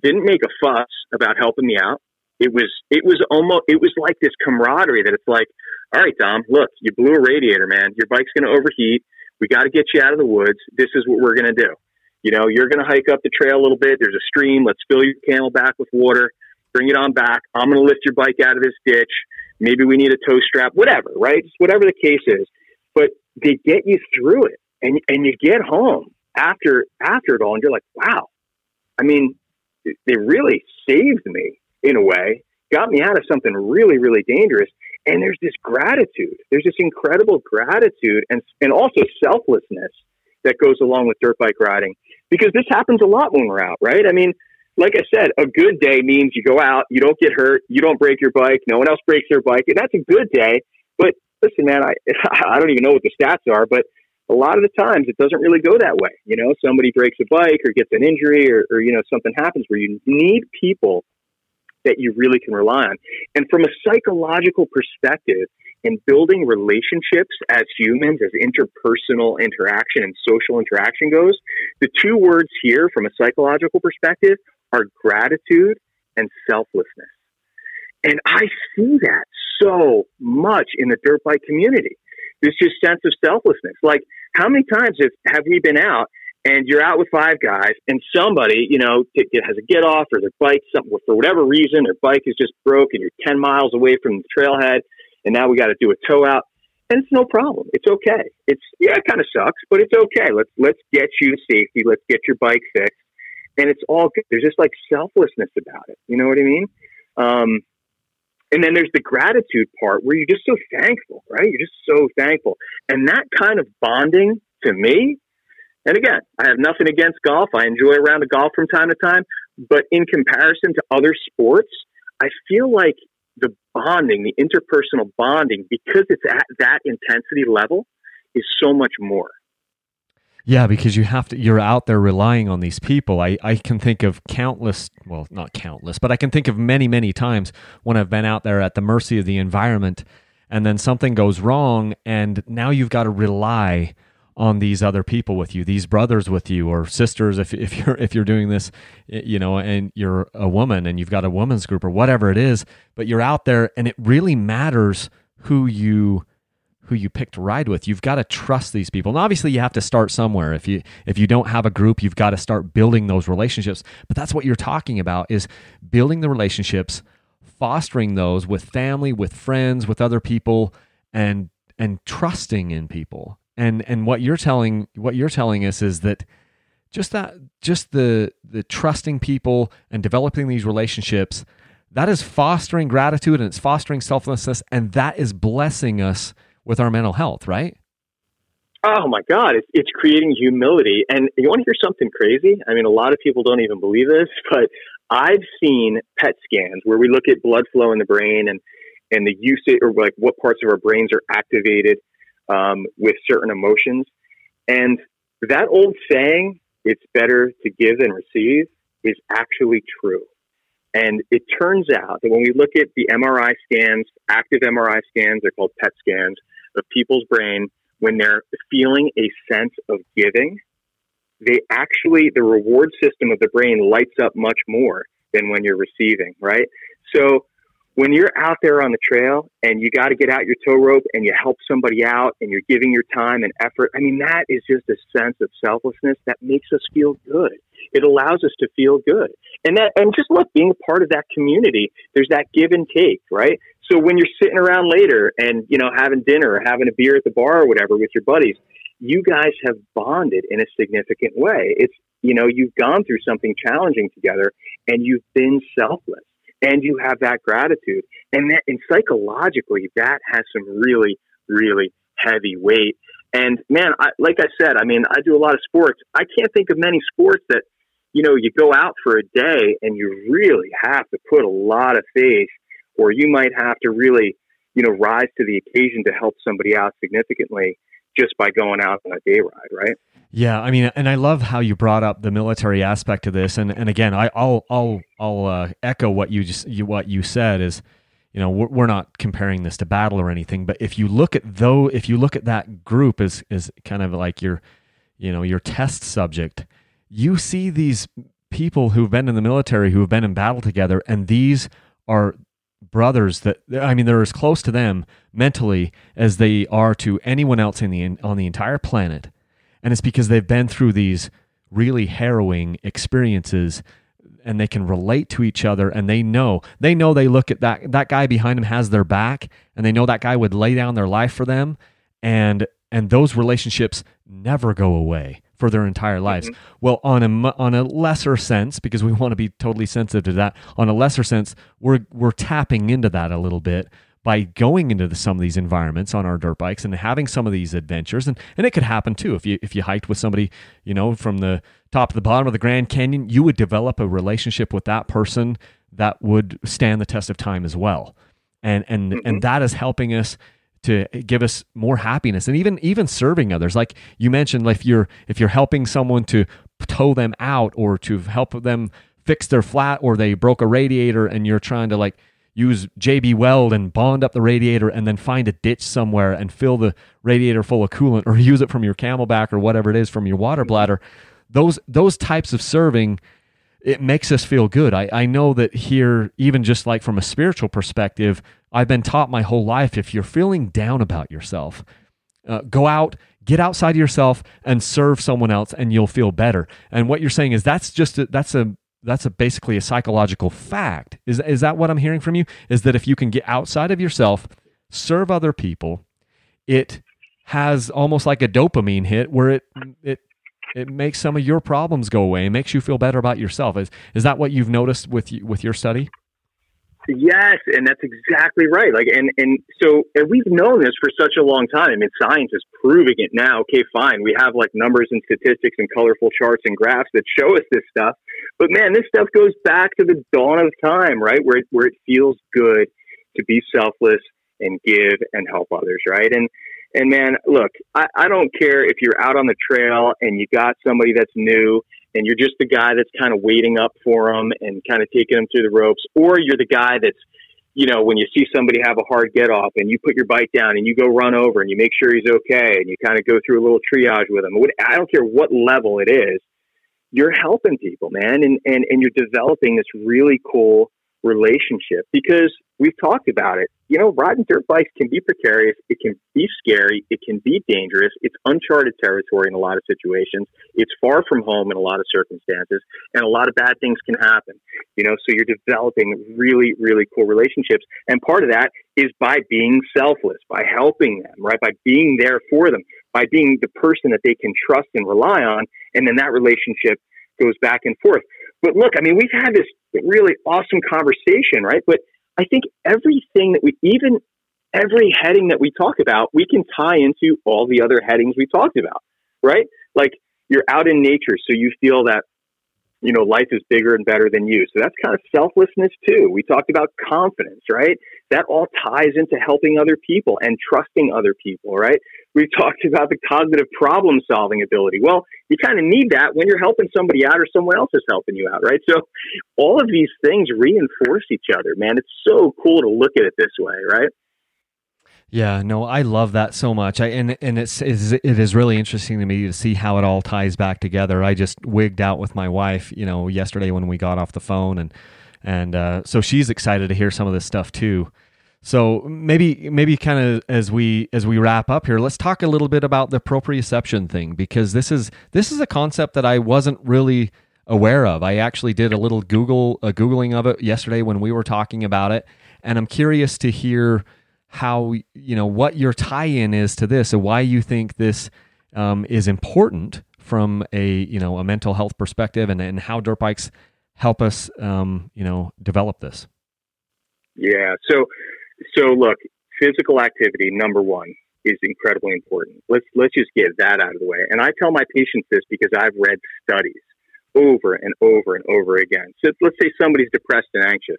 Speaker 2: didn't make a fuss about helping me out it was it was almost it was like this camaraderie that it's like, all right, Dom, look, you blew a radiator, man. Your bike's going to overheat. We got to get you out of the woods. This is what we're going to do. You know, you're going to hike up the trail a little bit. There's a stream. Let's fill your CamelBak with water. Bring it on back. I'm going to lift your bike out of this ditch. Maybe we need a tow strap, whatever, right? Just whatever the case is. But they get you through it, and and you get home after after it all, and you're like, wow. I mean, they really saved me in a way, got me out of something really, really dangerous. And there's this gratitude. There's this incredible gratitude and, and also selflessness that goes along with dirt bike riding because this happens a lot when we're out, right? I mean, like I said, a good day means you go out, you don't get hurt, you don't break your bike, no one else breaks their bike, and that's a good day. But listen, man, I I don't even know what the stats are, but a lot of the times it doesn't really go that way. You know, somebody breaks a bike or gets an injury or, or you know something happens where you need people that you really can rely on. And from a psychological perspective, in building relationships as humans, as interpersonal interaction and social interaction goes, the two words here from a psychological perspective are gratitude and selflessness. And I see that so much in the dirt bike community. This just sense of selflessness. Like, how many times have, have we been out and you're out with five guys, and somebody, you know, has a get off or their bike, something for whatever reason, their bike is just broke, and you're 10 miles away from the trailhead, and now we got to do a tow out, and it's no problem. It's okay. It's yeah, it kind of sucks, but it's okay. Let's let's get you to safety. Let's get your bike fixed, and it's all good. There's just like selflessness about it. You know what I mean? Um, and then there's the gratitude part where you're just so thankful, right? You're just so thankful, and that kind of bonding to me and again, I have nothing against golf. I enjoy a round of golf from time to time. But in comparison to other sports, I feel like the bonding, the interpersonal bonding, because it's at that intensity level, is so much more.
Speaker 1: Yeah, because you have to, you're out there relying on these people. I, I can think of countless, well, not countless, but I can think of many, many times when I've been out there at the mercy of the environment and then something goes wrong and now you've got to rely on these other people with you, these brothers with you or sisters if if you're if you're doing this, you know, and you're a woman and you've got a women's group or whatever it is, but you're out there and it really matters who you who you pick to ride with. You've got to trust these people. And obviously you have to start somewhere. If you if you don't have a group, you've got to start building those relationships. But that's what you're talking about is building the relationships, fostering those with family, with friends, with other people and and trusting in people and and what you're telling what you're telling us is that just that just the the trusting people and developing these relationships that is fostering gratitude and it's fostering selflessness and that is blessing us with our mental health right
Speaker 2: Oh my God, it's, it's creating humility. And you want to hear something crazy? I mean, a lot of people don't even believe this, but I've seen PET scans where we look at blood flow in the brain and, and the usage or like what parts of our brains are activated um, with certain emotions. And that old saying, it's better to give than receive, is actually true. And it turns out that when we look at the MRI scans, active MRI scans, they're called PET scans of people's brain, when they're feeling a sense of giving, they actually, the reward system of the brain lights up much more than when you're receiving, right? So when you're out there on the trail and you got to get out your tow rope and you help somebody out and you're giving your time and effort, I mean, that is just a sense of selflessness that makes us feel good. It allows us to feel good. And that, and just look, being a part of that community, there's that give and take, right? So when you're sitting around later and, you know, having dinner or having a beer at the bar or whatever with your buddies, you guys have bonded in a significant way. It's, you know, you've gone through something challenging together and you've been selfless and you have that gratitude. And that, and psychologically, that has some really, really heavy weight. And man, I, like I said, I mean, I do a lot of sports. I can't think of many sports that, you know, you go out for a day and you really have to put a lot of faith, or you might have to really, you know, rise to the occasion to help somebody out significantly just by going out on a day ride, right?
Speaker 1: Yeah, I mean, and I love how you brought up the military aspect of this, and and again, I, will I'll I'll uh, echo what you just you, what you said is, you know, we're, we're not comparing this to battle or anything, but if you look at though, if you look at that group as is kind of like your, you know, your test subject, you see these people who've been in the military who have been in battle together, and these are brothers that I mean they're as close to them mentally as they are to anyone else in the on the entire planet. And it's because they've been through these really harrowing experiences and they can relate to each other and they know they know they look at that that guy behind them has their back and they know that guy would lay down their life for them. And and those relationships never go away for their entire lives. Mm-hmm. Well, on a on a lesser sense, because we want to be totally sensitive to that, on a lesser sense, we're we're tapping into that a little bit by going into the, some of these environments on our dirt bikes and having some of these adventures and, and it could happen too if you if you hiked with somebody you know from the top to the bottom of the grand canyon you would develop a relationship with that person that would stand the test of time as well and and mm-hmm. and that is helping us to give us more happiness and even even serving others like you mentioned if you're if you're helping someone to tow them out or to help them fix their flat or they broke a radiator and you're trying to like use JB Weld and bond up the radiator and then find a ditch somewhere and fill the radiator full of coolant or use it from your CamelBak or whatever it is from your water mm-hmm. bladder. Those those types of serving it makes us feel good. I, I know that here, even just like from a spiritual perspective, I've been taught my whole life if you're feeling down about yourself, uh, go out, get outside of yourself and serve someone else and you'll feel better. And what you're saying is that's just a, that's a that's a basically a psychological fact. Is is that what I'm hearing from you? Is that if you can get outside of yourself, serve other people, it has almost like a dopamine hit where it it it makes some of your problems go away and makes you feel better about yourself. Is is that what you've noticed with with your study?
Speaker 2: Yes, and that's exactly right. Like, and and so and we've known this for such a long time. I mean, science is proving it now. Okay, fine, we have like numbers and statistics and colorful charts and graphs that show us this stuff. But man, this stuff goes back to the dawn of time, right? Where it, where it feels good to be selfless and give and help others, right? And and man, look, I, I don't care if you're out on the trail and you got somebody that's new and you're just the guy that's kind of waiting up for them and kind of taking them through the ropes, or you're the guy that's, you know, when you see somebody have a hard get off and you put your bike down and you go run over and you make sure he's okay and you kind of go through a little triage with him. I don't care what level it is, you're helping people, man, and, and, and you're developing this really cool relationship because we've talked about it. You know, riding dirt bikes can be precarious. It can be scary. It can be dangerous. It's uncharted territory in a lot of situations. It's far from home in a lot of circumstances, and a lot of bad things can happen. You know, so you're developing really, really cool relationships. And part of that is by being selfless, by helping them, right? By being there for them, by being the person that they can trust and rely on. And then that relationship goes back and forth. But look, I mean, we've had this really awesome conversation, right? But I think everything that we, even every heading that we talk about, we can tie into all the other headings we talked about, right? Like you're out in nature, so you feel that you know, life is bigger and better than you. So that's kind of selflessness too. We talked about confidence, right? That all ties into helping other people and trusting other people, right? We talked about the cognitive problem solving ability. Well, you kind of need that when you're helping somebody out or someone else is helping you out, right? So all of these things reinforce each other, man. It's so cool to look at it this way, right?
Speaker 1: Yeah, no, I love that so much. I and and it's, it's it is really interesting to me to see how it all ties back together. I just wigged out with my wife, you know, yesterday when we got off the phone, and and uh, so she's excited to hear some of this stuff too. So maybe maybe kind of as we as we wrap up here, let's talk a little bit about the proprioception thing because this is this is a concept that I wasn't really aware of. I actually did a little Google a googling of it yesterday when we were talking about it, and I'm curious to hear how you know what your tie-in is to this and why you think this um, is important from a you know a mental health perspective and, and how dirt bikes help us um, you know develop this
Speaker 2: yeah so so look physical activity number one is incredibly important let's let's just get that out of the way and i tell my patients this because i've read studies over and over and over again so let's say somebody's depressed and anxious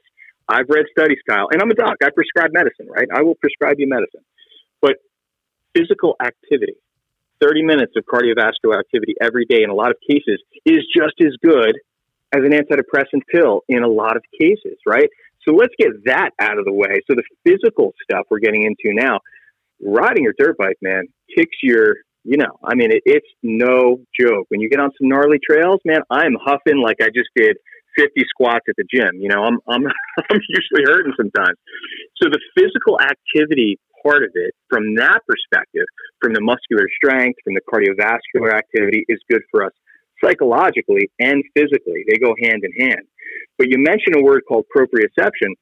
Speaker 2: I've read studies, Kyle, and I'm a doc. I prescribe medicine, right? I will prescribe you medicine. But physical activity, 30 minutes of cardiovascular activity every day in a lot of cases is just as good as an antidepressant pill in a lot of cases, right? So let's get that out of the way. So the physical stuff we're getting into now, riding your dirt bike, man, kicks your, you know, I mean, it, it's no joke. When you get on some gnarly trails, man, I'm huffing like I just did 50 squats at the gym. You know, I'm, I'm, I'm usually hurting sometimes. So the physical activity part of it, from that perspective, from the muscular strength, from the cardiovascular activity, is good for us psychologically and physically. They go hand in hand. But you mentioned a word called proprioception.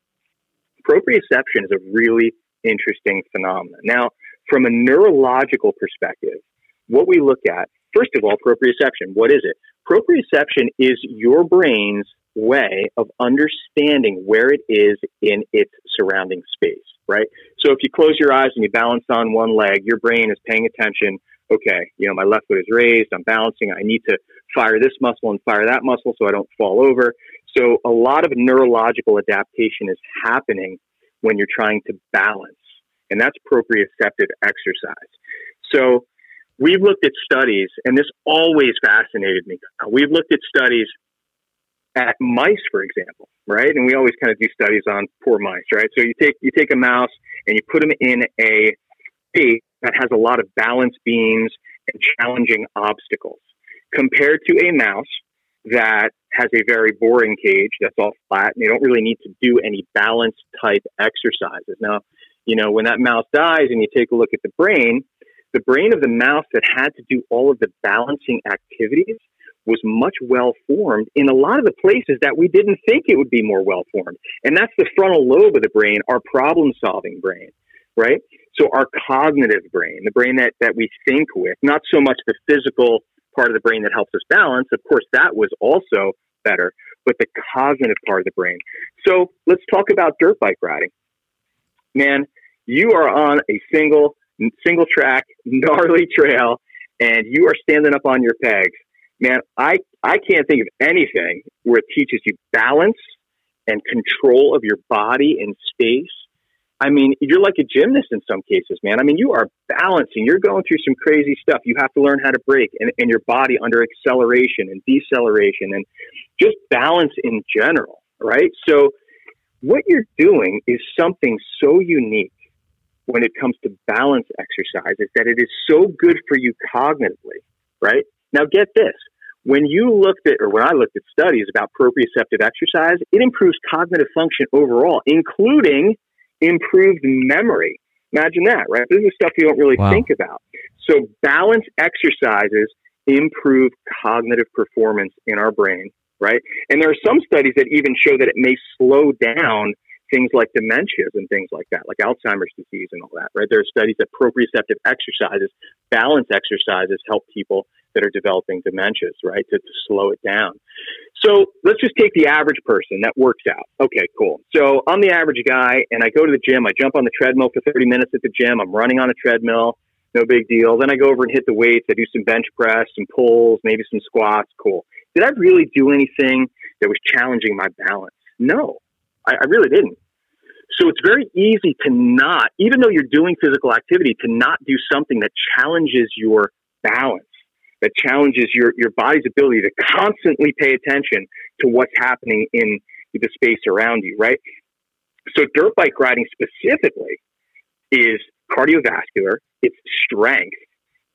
Speaker 2: Proprioception is a really interesting phenomenon. Now, from a neurological perspective, what we look at, first of all, proprioception, what is it? Proprioception is your brain's way of understanding where it is in its surrounding space, right? So if you close your eyes and you balance on one leg, your brain is paying attention. Okay, you know, my left foot is raised, I'm balancing, I need to fire this muscle and fire that muscle so I don't fall over. So a lot of neurological adaptation is happening when you're trying to balance, and that's proprioceptive exercise. So we've looked at studies, and this always fascinated me. We've looked at studies at mice, for example, right? And we always kind of do studies on poor mice, right? So you take you take a mouse and you put them in a that has a lot of balance beams and challenging obstacles, compared to a mouse that has a very boring cage that's all flat and they don't really need to do any balance type exercises. Now, you know, when that mouse dies and you take a look at the brain, the brain of the mouse that had to do all of the balancing activities was much well formed in a lot of the places that we didn't think it would be more well formed. And that's the frontal lobe of the brain, our problem solving brain, right? So our cognitive brain, the brain that, that we think with, not so much the physical part of the brain that helps us balance. Of course, that was also better, but the cognitive part of the brain. So let's talk about dirt bike riding. Man, you are on a single, single track, gnarly trail, and you are standing up on your pegs man, I, I can't think of anything where it teaches you balance and control of your body and space. I mean, you're like a gymnast in some cases, man. I mean, you are balancing. You're going through some crazy stuff. You have to learn how to brake and, and your body under acceleration and deceleration and just balance in general, right? So, what you're doing is something so unique when it comes to balance exercises that it is so good for you cognitively, right? Now, get this. When you looked at, or when I looked at studies about proprioceptive exercise, it improves cognitive function overall, including improved memory. Imagine that, right? This is stuff you don't really wow. think about. So, balance exercises improve cognitive performance in our brain, right? And there are some studies that even show that it may slow down things like dementias and things like that, like Alzheimer's disease and all that, right? There are studies that proprioceptive exercises, balance exercises help people that are developing dementias, right, to, to slow it down. So let's just take the average person that works out. Okay, cool. So I'm the average guy, and I go to the gym. I jump on the treadmill for 30 minutes at the gym. I'm running on a treadmill, no big deal. Then I go over and hit the weights. I do some bench press, some pulls, maybe some squats. Cool. Did I really do anything that was challenging my balance? No, I, I really didn't. So it's very easy to not, even though you're doing physical activity, to not do something that challenges your balance, that challenges your, your body's ability to constantly pay attention to what's happening in the space around you, right? So dirt bike riding specifically is cardiovascular, it's strength,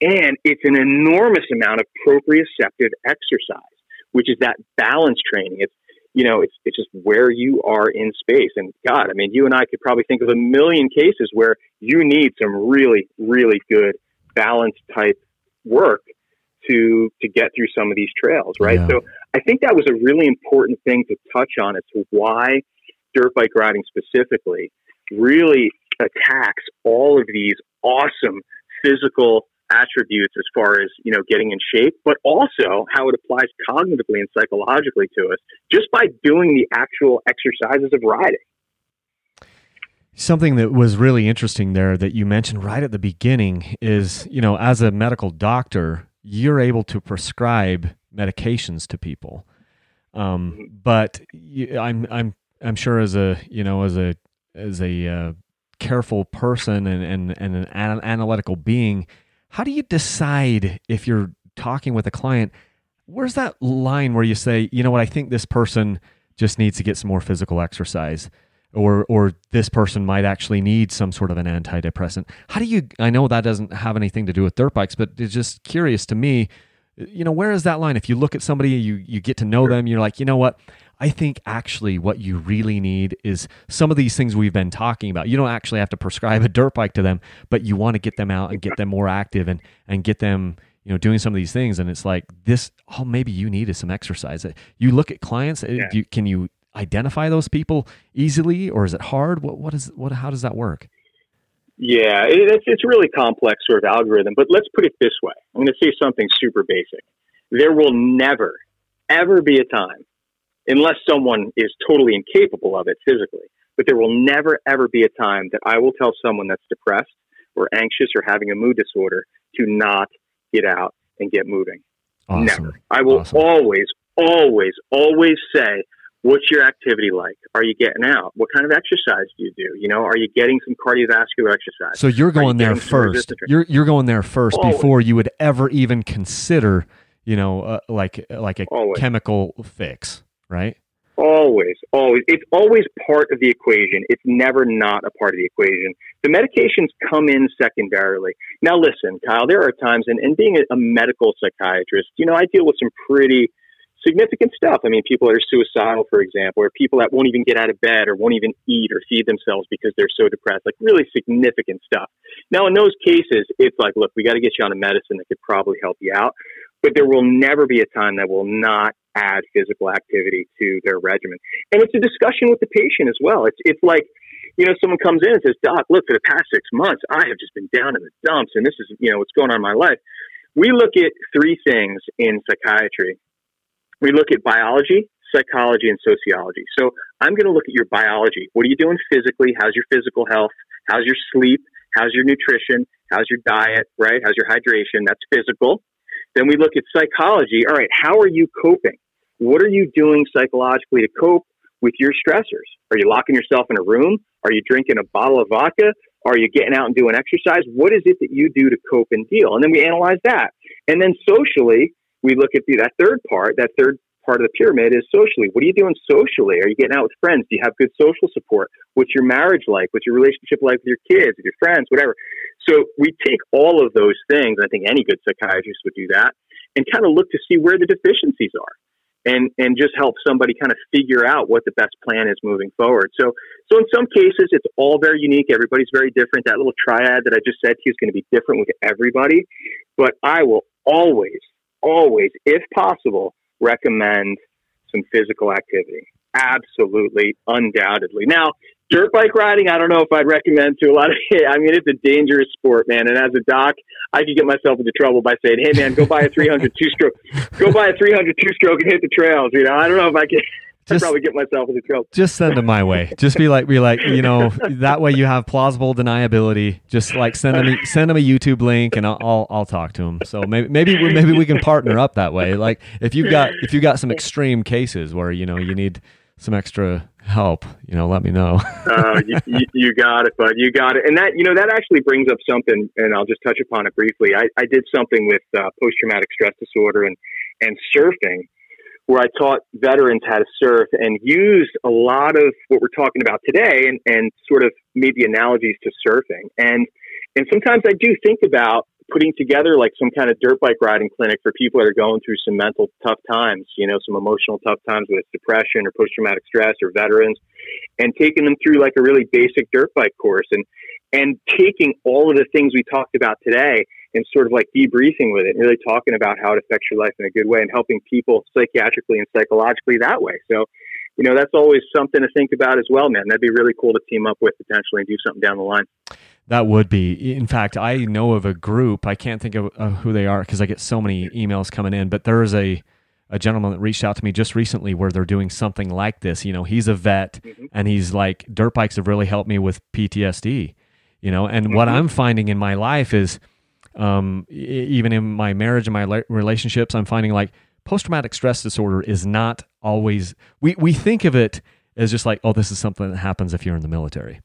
Speaker 2: and it's an enormous amount of proprioceptive exercise, which is that balance training. It's you know, it's it's just where you are in space. And God, I mean, you and I could probably think of a million cases where you need some really, really good balance type work to to get through some of these trails, right? Yeah. So I think that was a really important thing to touch on as to why dirt bike riding specifically really attacks all of these awesome physical attributes as far as you know getting in shape, but also how it applies cognitively and psychologically to us just by doing the actual exercises of riding.
Speaker 1: Something that was really interesting there that you mentioned right at the beginning is, you know, as a medical doctor, you're able to prescribe medications to people. Um, mm-hmm. but you, I'm, I'm, I'm sure as a, you know, as a, as a uh, careful person and, and, and an analytical being, how do you decide if you're talking with a client? Where's that line where you say, you know what, I think this person just needs to get some more physical exercise? Or, or this person might actually need some sort of an antidepressant. How do you? I know that doesn't have anything to do with dirt bikes, but it's just curious to me. You know, where is that line? If you look at somebody, you you get to know them, you're like, you know what? I think actually what you really need is some of these things we've been talking about. You don't actually have to prescribe a dirt bike to them, but you want to get them out and get them more active and and get them you know doing some of these things and it's like this oh maybe you needed some exercise you look at clients yeah. you, can you identify those people easily or is it hard what what is what how does that work
Speaker 2: yeah it, it's, it's really complex sort of algorithm but let's put it this way i'm going to say something super basic there will never ever be a time unless someone is totally incapable of it physically. But there will never, ever be a time that I will tell someone that's depressed or anxious or having a mood disorder to not get out and get moving. Awesome. Never. I will awesome. always, always, always say, what's your activity like? Are you getting out? What kind of exercise do you do? You know, are you getting some cardiovascular exercise?
Speaker 1: So you're going you there first. You're you're going there first always. before you would ever even consider, you know, uh, like like a always. chemical fix right?
Speaker 2: Always, always. It's always part of the equation. It's never not a part of the equation. The medications come in secondarily. Now, listen, Kyle, there are times, and, and being a, a medical psychiatrist, you know, I deal with some pretty significant stuff. I mean, people that are suicidal, for example, or people that won't even get out of bed or won't even eat or feed themselves because they're so depressed, like really significant stuff. Now, in those cases, it's like, look, we got to get you on a medicine that could probably help you out. But there will never be a time that will not add physical activity to their regimen. And it's a discussion with the patient as well. It's it's like, you know, someone comes in and says, Doc, look, for the past six months, I have just been down in the dumps and this is, you know, what's going on in my life. We look at three things in psychiatry. We look at biology, psychology, and sociology. So I'm going to look at your biology. What are you doing physically? How's your physical health? How's your sleep? How's your nutrition? How's your diet, right? How's your hydration? That's physical. Then we look at psychology. All right, how are you coping? What are you doing psychologically to cope with your stressors? Are you locking yourself in a room? Are you drinking a bottle of vodka? Are you getting out and doing exercise? What is it that you do to cope and deal? And then we analyze that. And then socially, we look at the, that third part, that third part of the pyramid is socially. What are you doing socially? Are you getting out with friends? Do you have good social support? What's your marriage like? What's your relationship like with your kids, with your friends, whatever? So we take all of those things. I think any good psychiatrist would do that and kind of look to see where the deficiencies are and, and just help somebody kind of figure out what the best plan is moving forward. So, so in some cases, it's all very unique. Everybody's very different. That little triad that I just said to you is going to be different with everybody, but I will always, always, if possible, recommend some physical activity. Absolutely, undoubtedly. Now, dirt bike riding, I don't know if I'd recommend to a lot of. I mean, it's a dangerous sport, man. And as a doc, I could get myself into trouble by saying, "Hey, man, go buy a 300 two stroke, go buy a 300 two stroke and hit the trails." You know, I don't know if I can. Just, probably get myself into trouble.
Speaker 1: Just send them my way. Just be like, be like, you know, that way you have plausible deniability. Just like send them, send them a YouTube link, and I'll, I'll, I'll talk to them. So maybe, maybe, maybe we can partner up that way. Like if you've got, if you've got some extreme cases where you know you need some extra help, you know, let me know.
Speaker 2: uh, you, you, you, got it, bud. You got it. And that, you know, that actually brings up something, and I'll just touch upon it briefly. I, I did something with uh, post traumatic stress disorder and, and surfing where I taught veterans how to surf and used a lot of what we're talking about today and, and sort of made the analogies to surfing. And, and sometimes I do think about putting together like some kind of dirt bike riding clinic for people that are going through some mental tough times, you know, some emotional tough times with depression or post traumatic stress or veterans and taking them through like a really basic dirt bike course and and taking all of the things we talked about today and sort of like debriefing with it and really talking about how it affects your life in a good way and helping people psychiatrically and psychologically that way. So, you know, that's always something to think about as well, man. That'd be really cool to team up with potentially and do something down the line.
Speaker 1: That would be. In fact, I know of a group. I can't think of, of who they are because I get so many emails coming in. But there is a a gentleman that reached out to me just recently where they're doing something like this. You know, he's a vet mm-hmm. and he's like, dirt bikes have really helped me with PTSD. You know, and mm-hmm. what I'm finding in my life is, um, even in my marriage and my relationships, I'm finding like post traumatic stress disorder is not always. We we think of it as just like, oh, this is something that happens if you're in the military.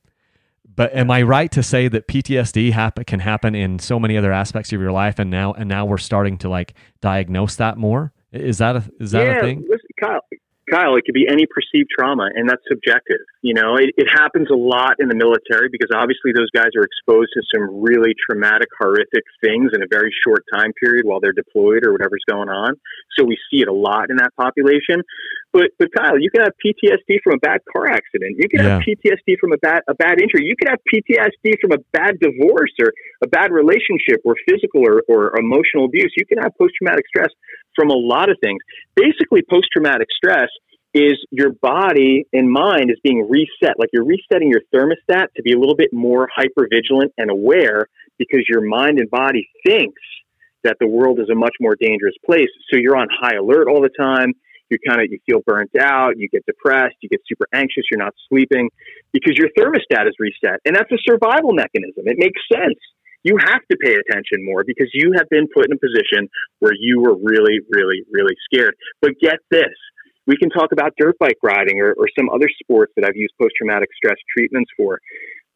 Speaker 1: But am I right to say that PTSD happen, can happen in so many other aspects of your life, and now and now we're starting to like diagnose that more? Is that a is that
Speaker 2: yeah,
Speaker 1: a thing?
Speaker 2: Listen, Kyle, Kyle, it could be any perceived trauma, and that's subjective. You know, it, it, happens a lot in the military because obviously those guys are exposed to some really traumatic, horrific things in a very short time period while they're deployed or whatever's going on. So we see it a lot in that population. But, but Kyle, you can have PTSD from a bad car accident. You can yeah. have PTSD from a bad a bad injury. You can have PTSD from a bad divorce or a bad relationship or physical or, or emotional abuse. You can have post traumatic stress from a lot of things. Basically, post traumatic stress is your body and mind is being reset. Like you're resetting your thermostat to be a little bit more hyper vigilant and aware because your mind and body thinks that the world is a much more dangerous place. So you're on high alert all the time. You kind of you feel burnt out. You get depressed. You get super anxious. You're not sleeping because your thermostat is reset, and that's a survival mechanism. It makes sense you have to pay attention more because you have been put in a position where you were really, really, really scared. But get this. We can talk about dirt bike riding or, or some other sports that I've used post traumatic stress treatments for.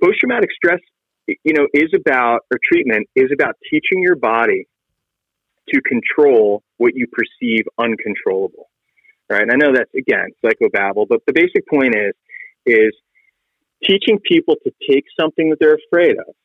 Speaker 2: Post traumatic stress, you know, is about, or treatment is about teaching your body to control what you perceive uncontrollable. Right. And I know that's again psychobabble, but the basic point is, is teaching people to take something that they're afraid of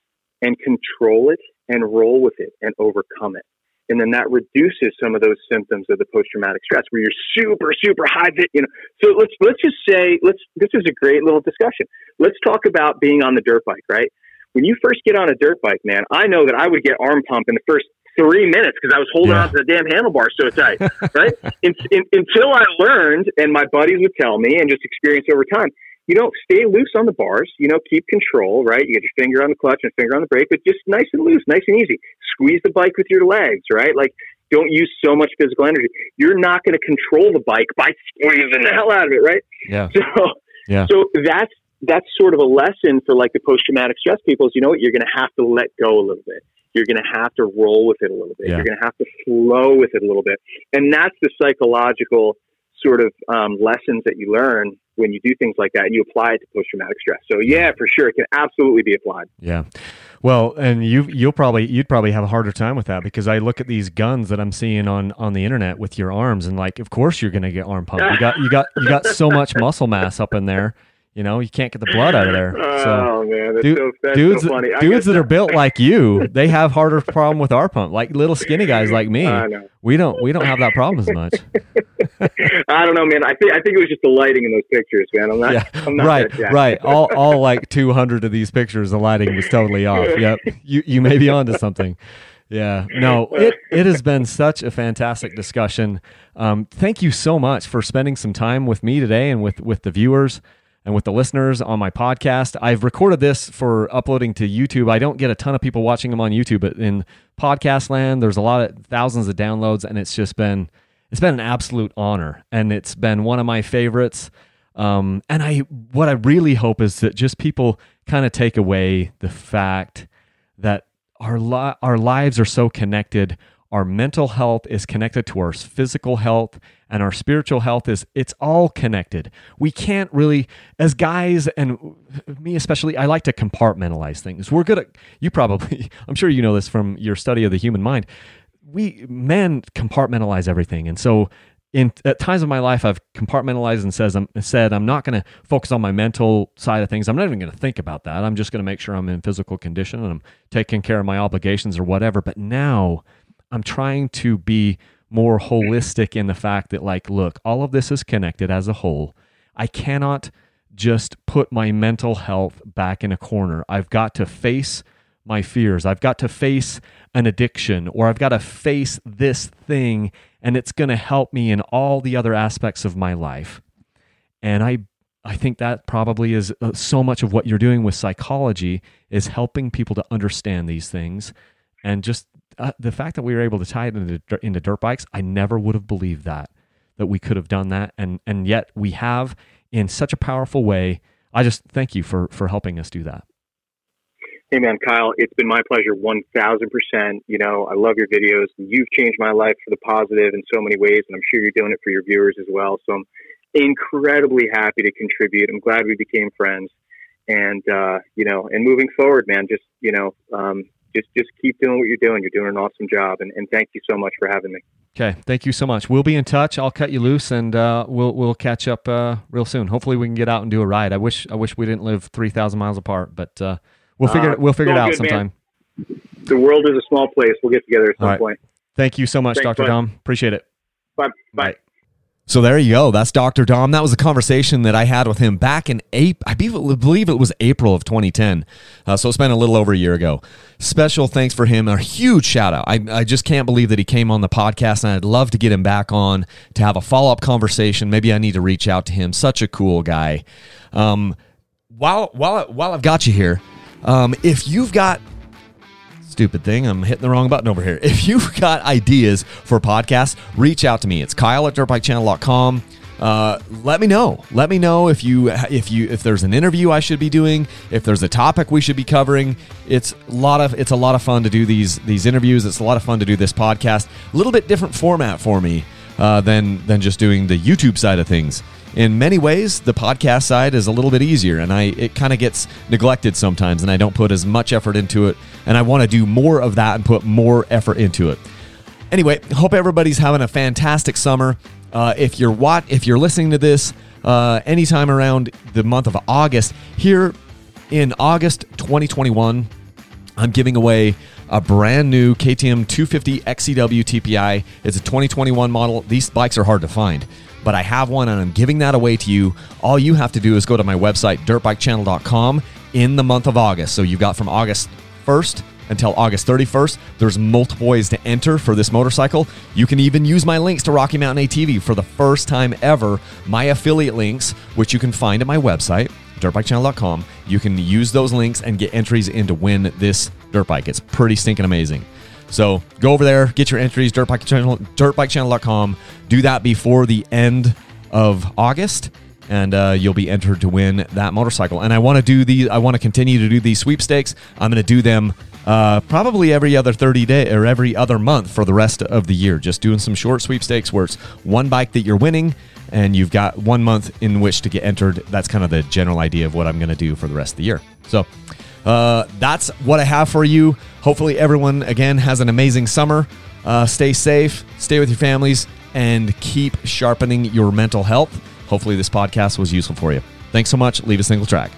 Speaker 2: and control it and roll with it and overcome it. And then that reduces some of those symptoms of the post traumatic stress where you're super, super high, you know. So let's, let's just say, let's, this is a great little discussion. Let's talk about being on the dirt bike, right? When you first get on a dirt bike, man, I know that I would get arm pump in the first three minutes because I was holding yeah. on to the damn handlebar so tight, right? in, in, until I learned, and my buddies would tell me, and just experience over time, you know, stay loose on the bars, you know, keep control, right? You get your finger on the clutch and finger on the brake, but just nice and loose, nice and easy. Squeeze the bike with your legs, right? Like, don't use so much physical energy. You're not going to control the bike by squeezing the hell out of it, right?
Speaker 1: Yeah.
Speaker 2: So, yeah. so that's, that's sort of a lesson for like the post traumatic stress people is, you know what, you're going to have to let go a little bit. You're going to have to roll with it a little bit. Yeah. You're going to have to flow with it a little bit. And that's the psychological sort of um, lessons that you learn when you do things like that and you apply it to post traumatic stress. So yeah, for sure, it can absolutely be applied.
Speaker 1: Yeah. Well, and you you'll probably you'd probably have a harder time with that because I look at these guns that I'm seeing on on the internet with your arms and like, of course you're going to get arm pump. You got you got you got so much muscle mass up in there. You know, you can't get the blood out of there.
Speaker 2: So, oh man, that's, dude, so,
Speaker 1: dudes,
Speaker 2: so funny.
Speaker 1: Dudes that are built like you, they have harder problem with arm pump. Like little skinny guys like me, we don't we don't have that problem as much.
Speaker 2: I don't know, man. I think I think it was just the lighting in those pictures, man. I'm not. Yeah. I'm not
Speaker 1: right, right. All all like 200 of these pictures, the lighting was totally off. Yep, you you may be onto something. Yeah, no, it, it has been such a fantastic discussion. Um, thank you so much for spending some time with me today and with, with the viewers. And with the listeners on my podcast. I've recorded this for uploading to YouTube. I don't get a ton of people watching them on YouTube, but in podcast land, there's a lot of thousands of downloads, and it's just been it's been an absolute honor, and it's been one of my favorites. Um, and I what I really hope is that just people kind of take away the fact that our li- our lives are so connected our mental health is connected to our physical health and our spiritual health is it's all connected. We can't really as guys and me especially i like to compartmentalize things. We're good at you probably i'm sure you know this from your study of the human mind. We men compartmentalize everything and so in at times of my life i've compartmentalized and says i'm said i'm not going to focus on my mental side of things. I'm not even going to think about that. I'm just going to make sure i'm in physical condition and i'm taking care of my obligations or whatever. But now I'm trying to be more holistic in the fact that, like, look, all of this is connected as a whole. I cannot just put my mental health back in a corner. I've got to face my fears. I've got to face an addiction or I've got to face this thing and it's going to help me in all the other aspects of my life. And I I think that probably is uh, so much of what you're doing with psychology is helping people to understand these things and just uh, the fact that we were able to tie it into, into dirt bikes, I never would have believed that that we could have done that, and and yet we have in such a powerful way. I just thank you for for helping us do that.
Speaker 2: Hey man, Kyle, it's been my pleasure, one thousand percent. You know, I love your videos. You've changed my life for the positive in so many ways, and I'm sure you're doing it for your viewers as well. So I'm incredibly happy to contribute. I'm glad we became friends, and uh, you know, and moving forward, man, just you know, um, just just keep doing what you're doing. You're doing an awesome job, and, and thank you so much for having me.
Speaker 1: Okay, thank you so much. We'll be in touch. I'll cut you loose, and uh, we'll we'll catch up uh, real soon. Hopefully, we can get out and do a ride. I wish I wish we didn't live three thousand miles apart, but uh, we'll figure uh, we'll figure it out good, sometime.
Speaker 2: Man. The world is a small place. We'll get together at some right. point.
Speaker 1: Thank you so much, Dr. Dom. Appreciate it.
Speaker 2: Bye. Bye. Bye.
Speaker 1: So there you go. That's Dr. Dom. That was a conversation that I had with him back in April. I believe it was April of 2010. Uh, so it's been a little over a year ago. Special thanks for him. A huge shout out. I, I just can't believe that he came on the podcast, and I'd love to get him back on to have a follow up conversation. Maybe I need to reach out to him. Such a cool guy. Um, while while while I've got you here, um, if you've got stupid thing. I'm hitting the wrong button over here. If you've got ideas for podcasts, reach out to me. It's Kyle at dirtbikechannel.com. Uh, let me know. Let me know if you if you if there's an interview I should be doing, if there's a topic we should be covering. It's a lot of it's a lot of fun to do these these interviews. It's a lot of fun to do this podcast. A little bit different format for me uh, than than just doing the YouTube side of things in many ways, the podcast side is a little bit easier, and I it kind of gets neglected sometimes, and I don't put as much effort into it. And I want to do more of that and put more effort into it. Anyway, hope everybody's having a fantastic summer. Uh, if you're what if you're listening to this uh, anytime around the month of August, here in August 2021, I'm giving away a brand new KTM 250 XCW TPI. It's a 2021 model. These bikes are hard to find but I have one and I'm giving that away to you. All you have to do is go to my website, dirtbikechannel.com, in the month of August. So you've got from August 1st until August 31st. There's multiple ways to enter for this motorcycle. You can even use my links to Rocky Mountain ATV for the first time ever. My affiliate links, which you can find at my website, dirtbikechannel.com. You can use those links and get entries in to win this dirt bike. It's pretty stinking amazing. So go over there, get your entries, channel, dirtbikechannel.com. Do that before the end of August, and uh, you'll be entered to win that motorcycle. And I want to do the, I want to continue to do these sweepstakes. I'm going to do them uh, probably every other 30 day or every other month for the rest of the year. Just doing some short sweepstakes where it's one bike that you're winning and you've got one month in which to get entered. That's kind of the general idea of what I'm going to do for the rest of the year. So uh, that's what I have for you. Hopefully, everyone again has an amazing summer. Uh, stay safe, stay with your families, and keep sharpening your mental health. Hopefully, this podcast was useful for you. Thanks so much. Leave a single track.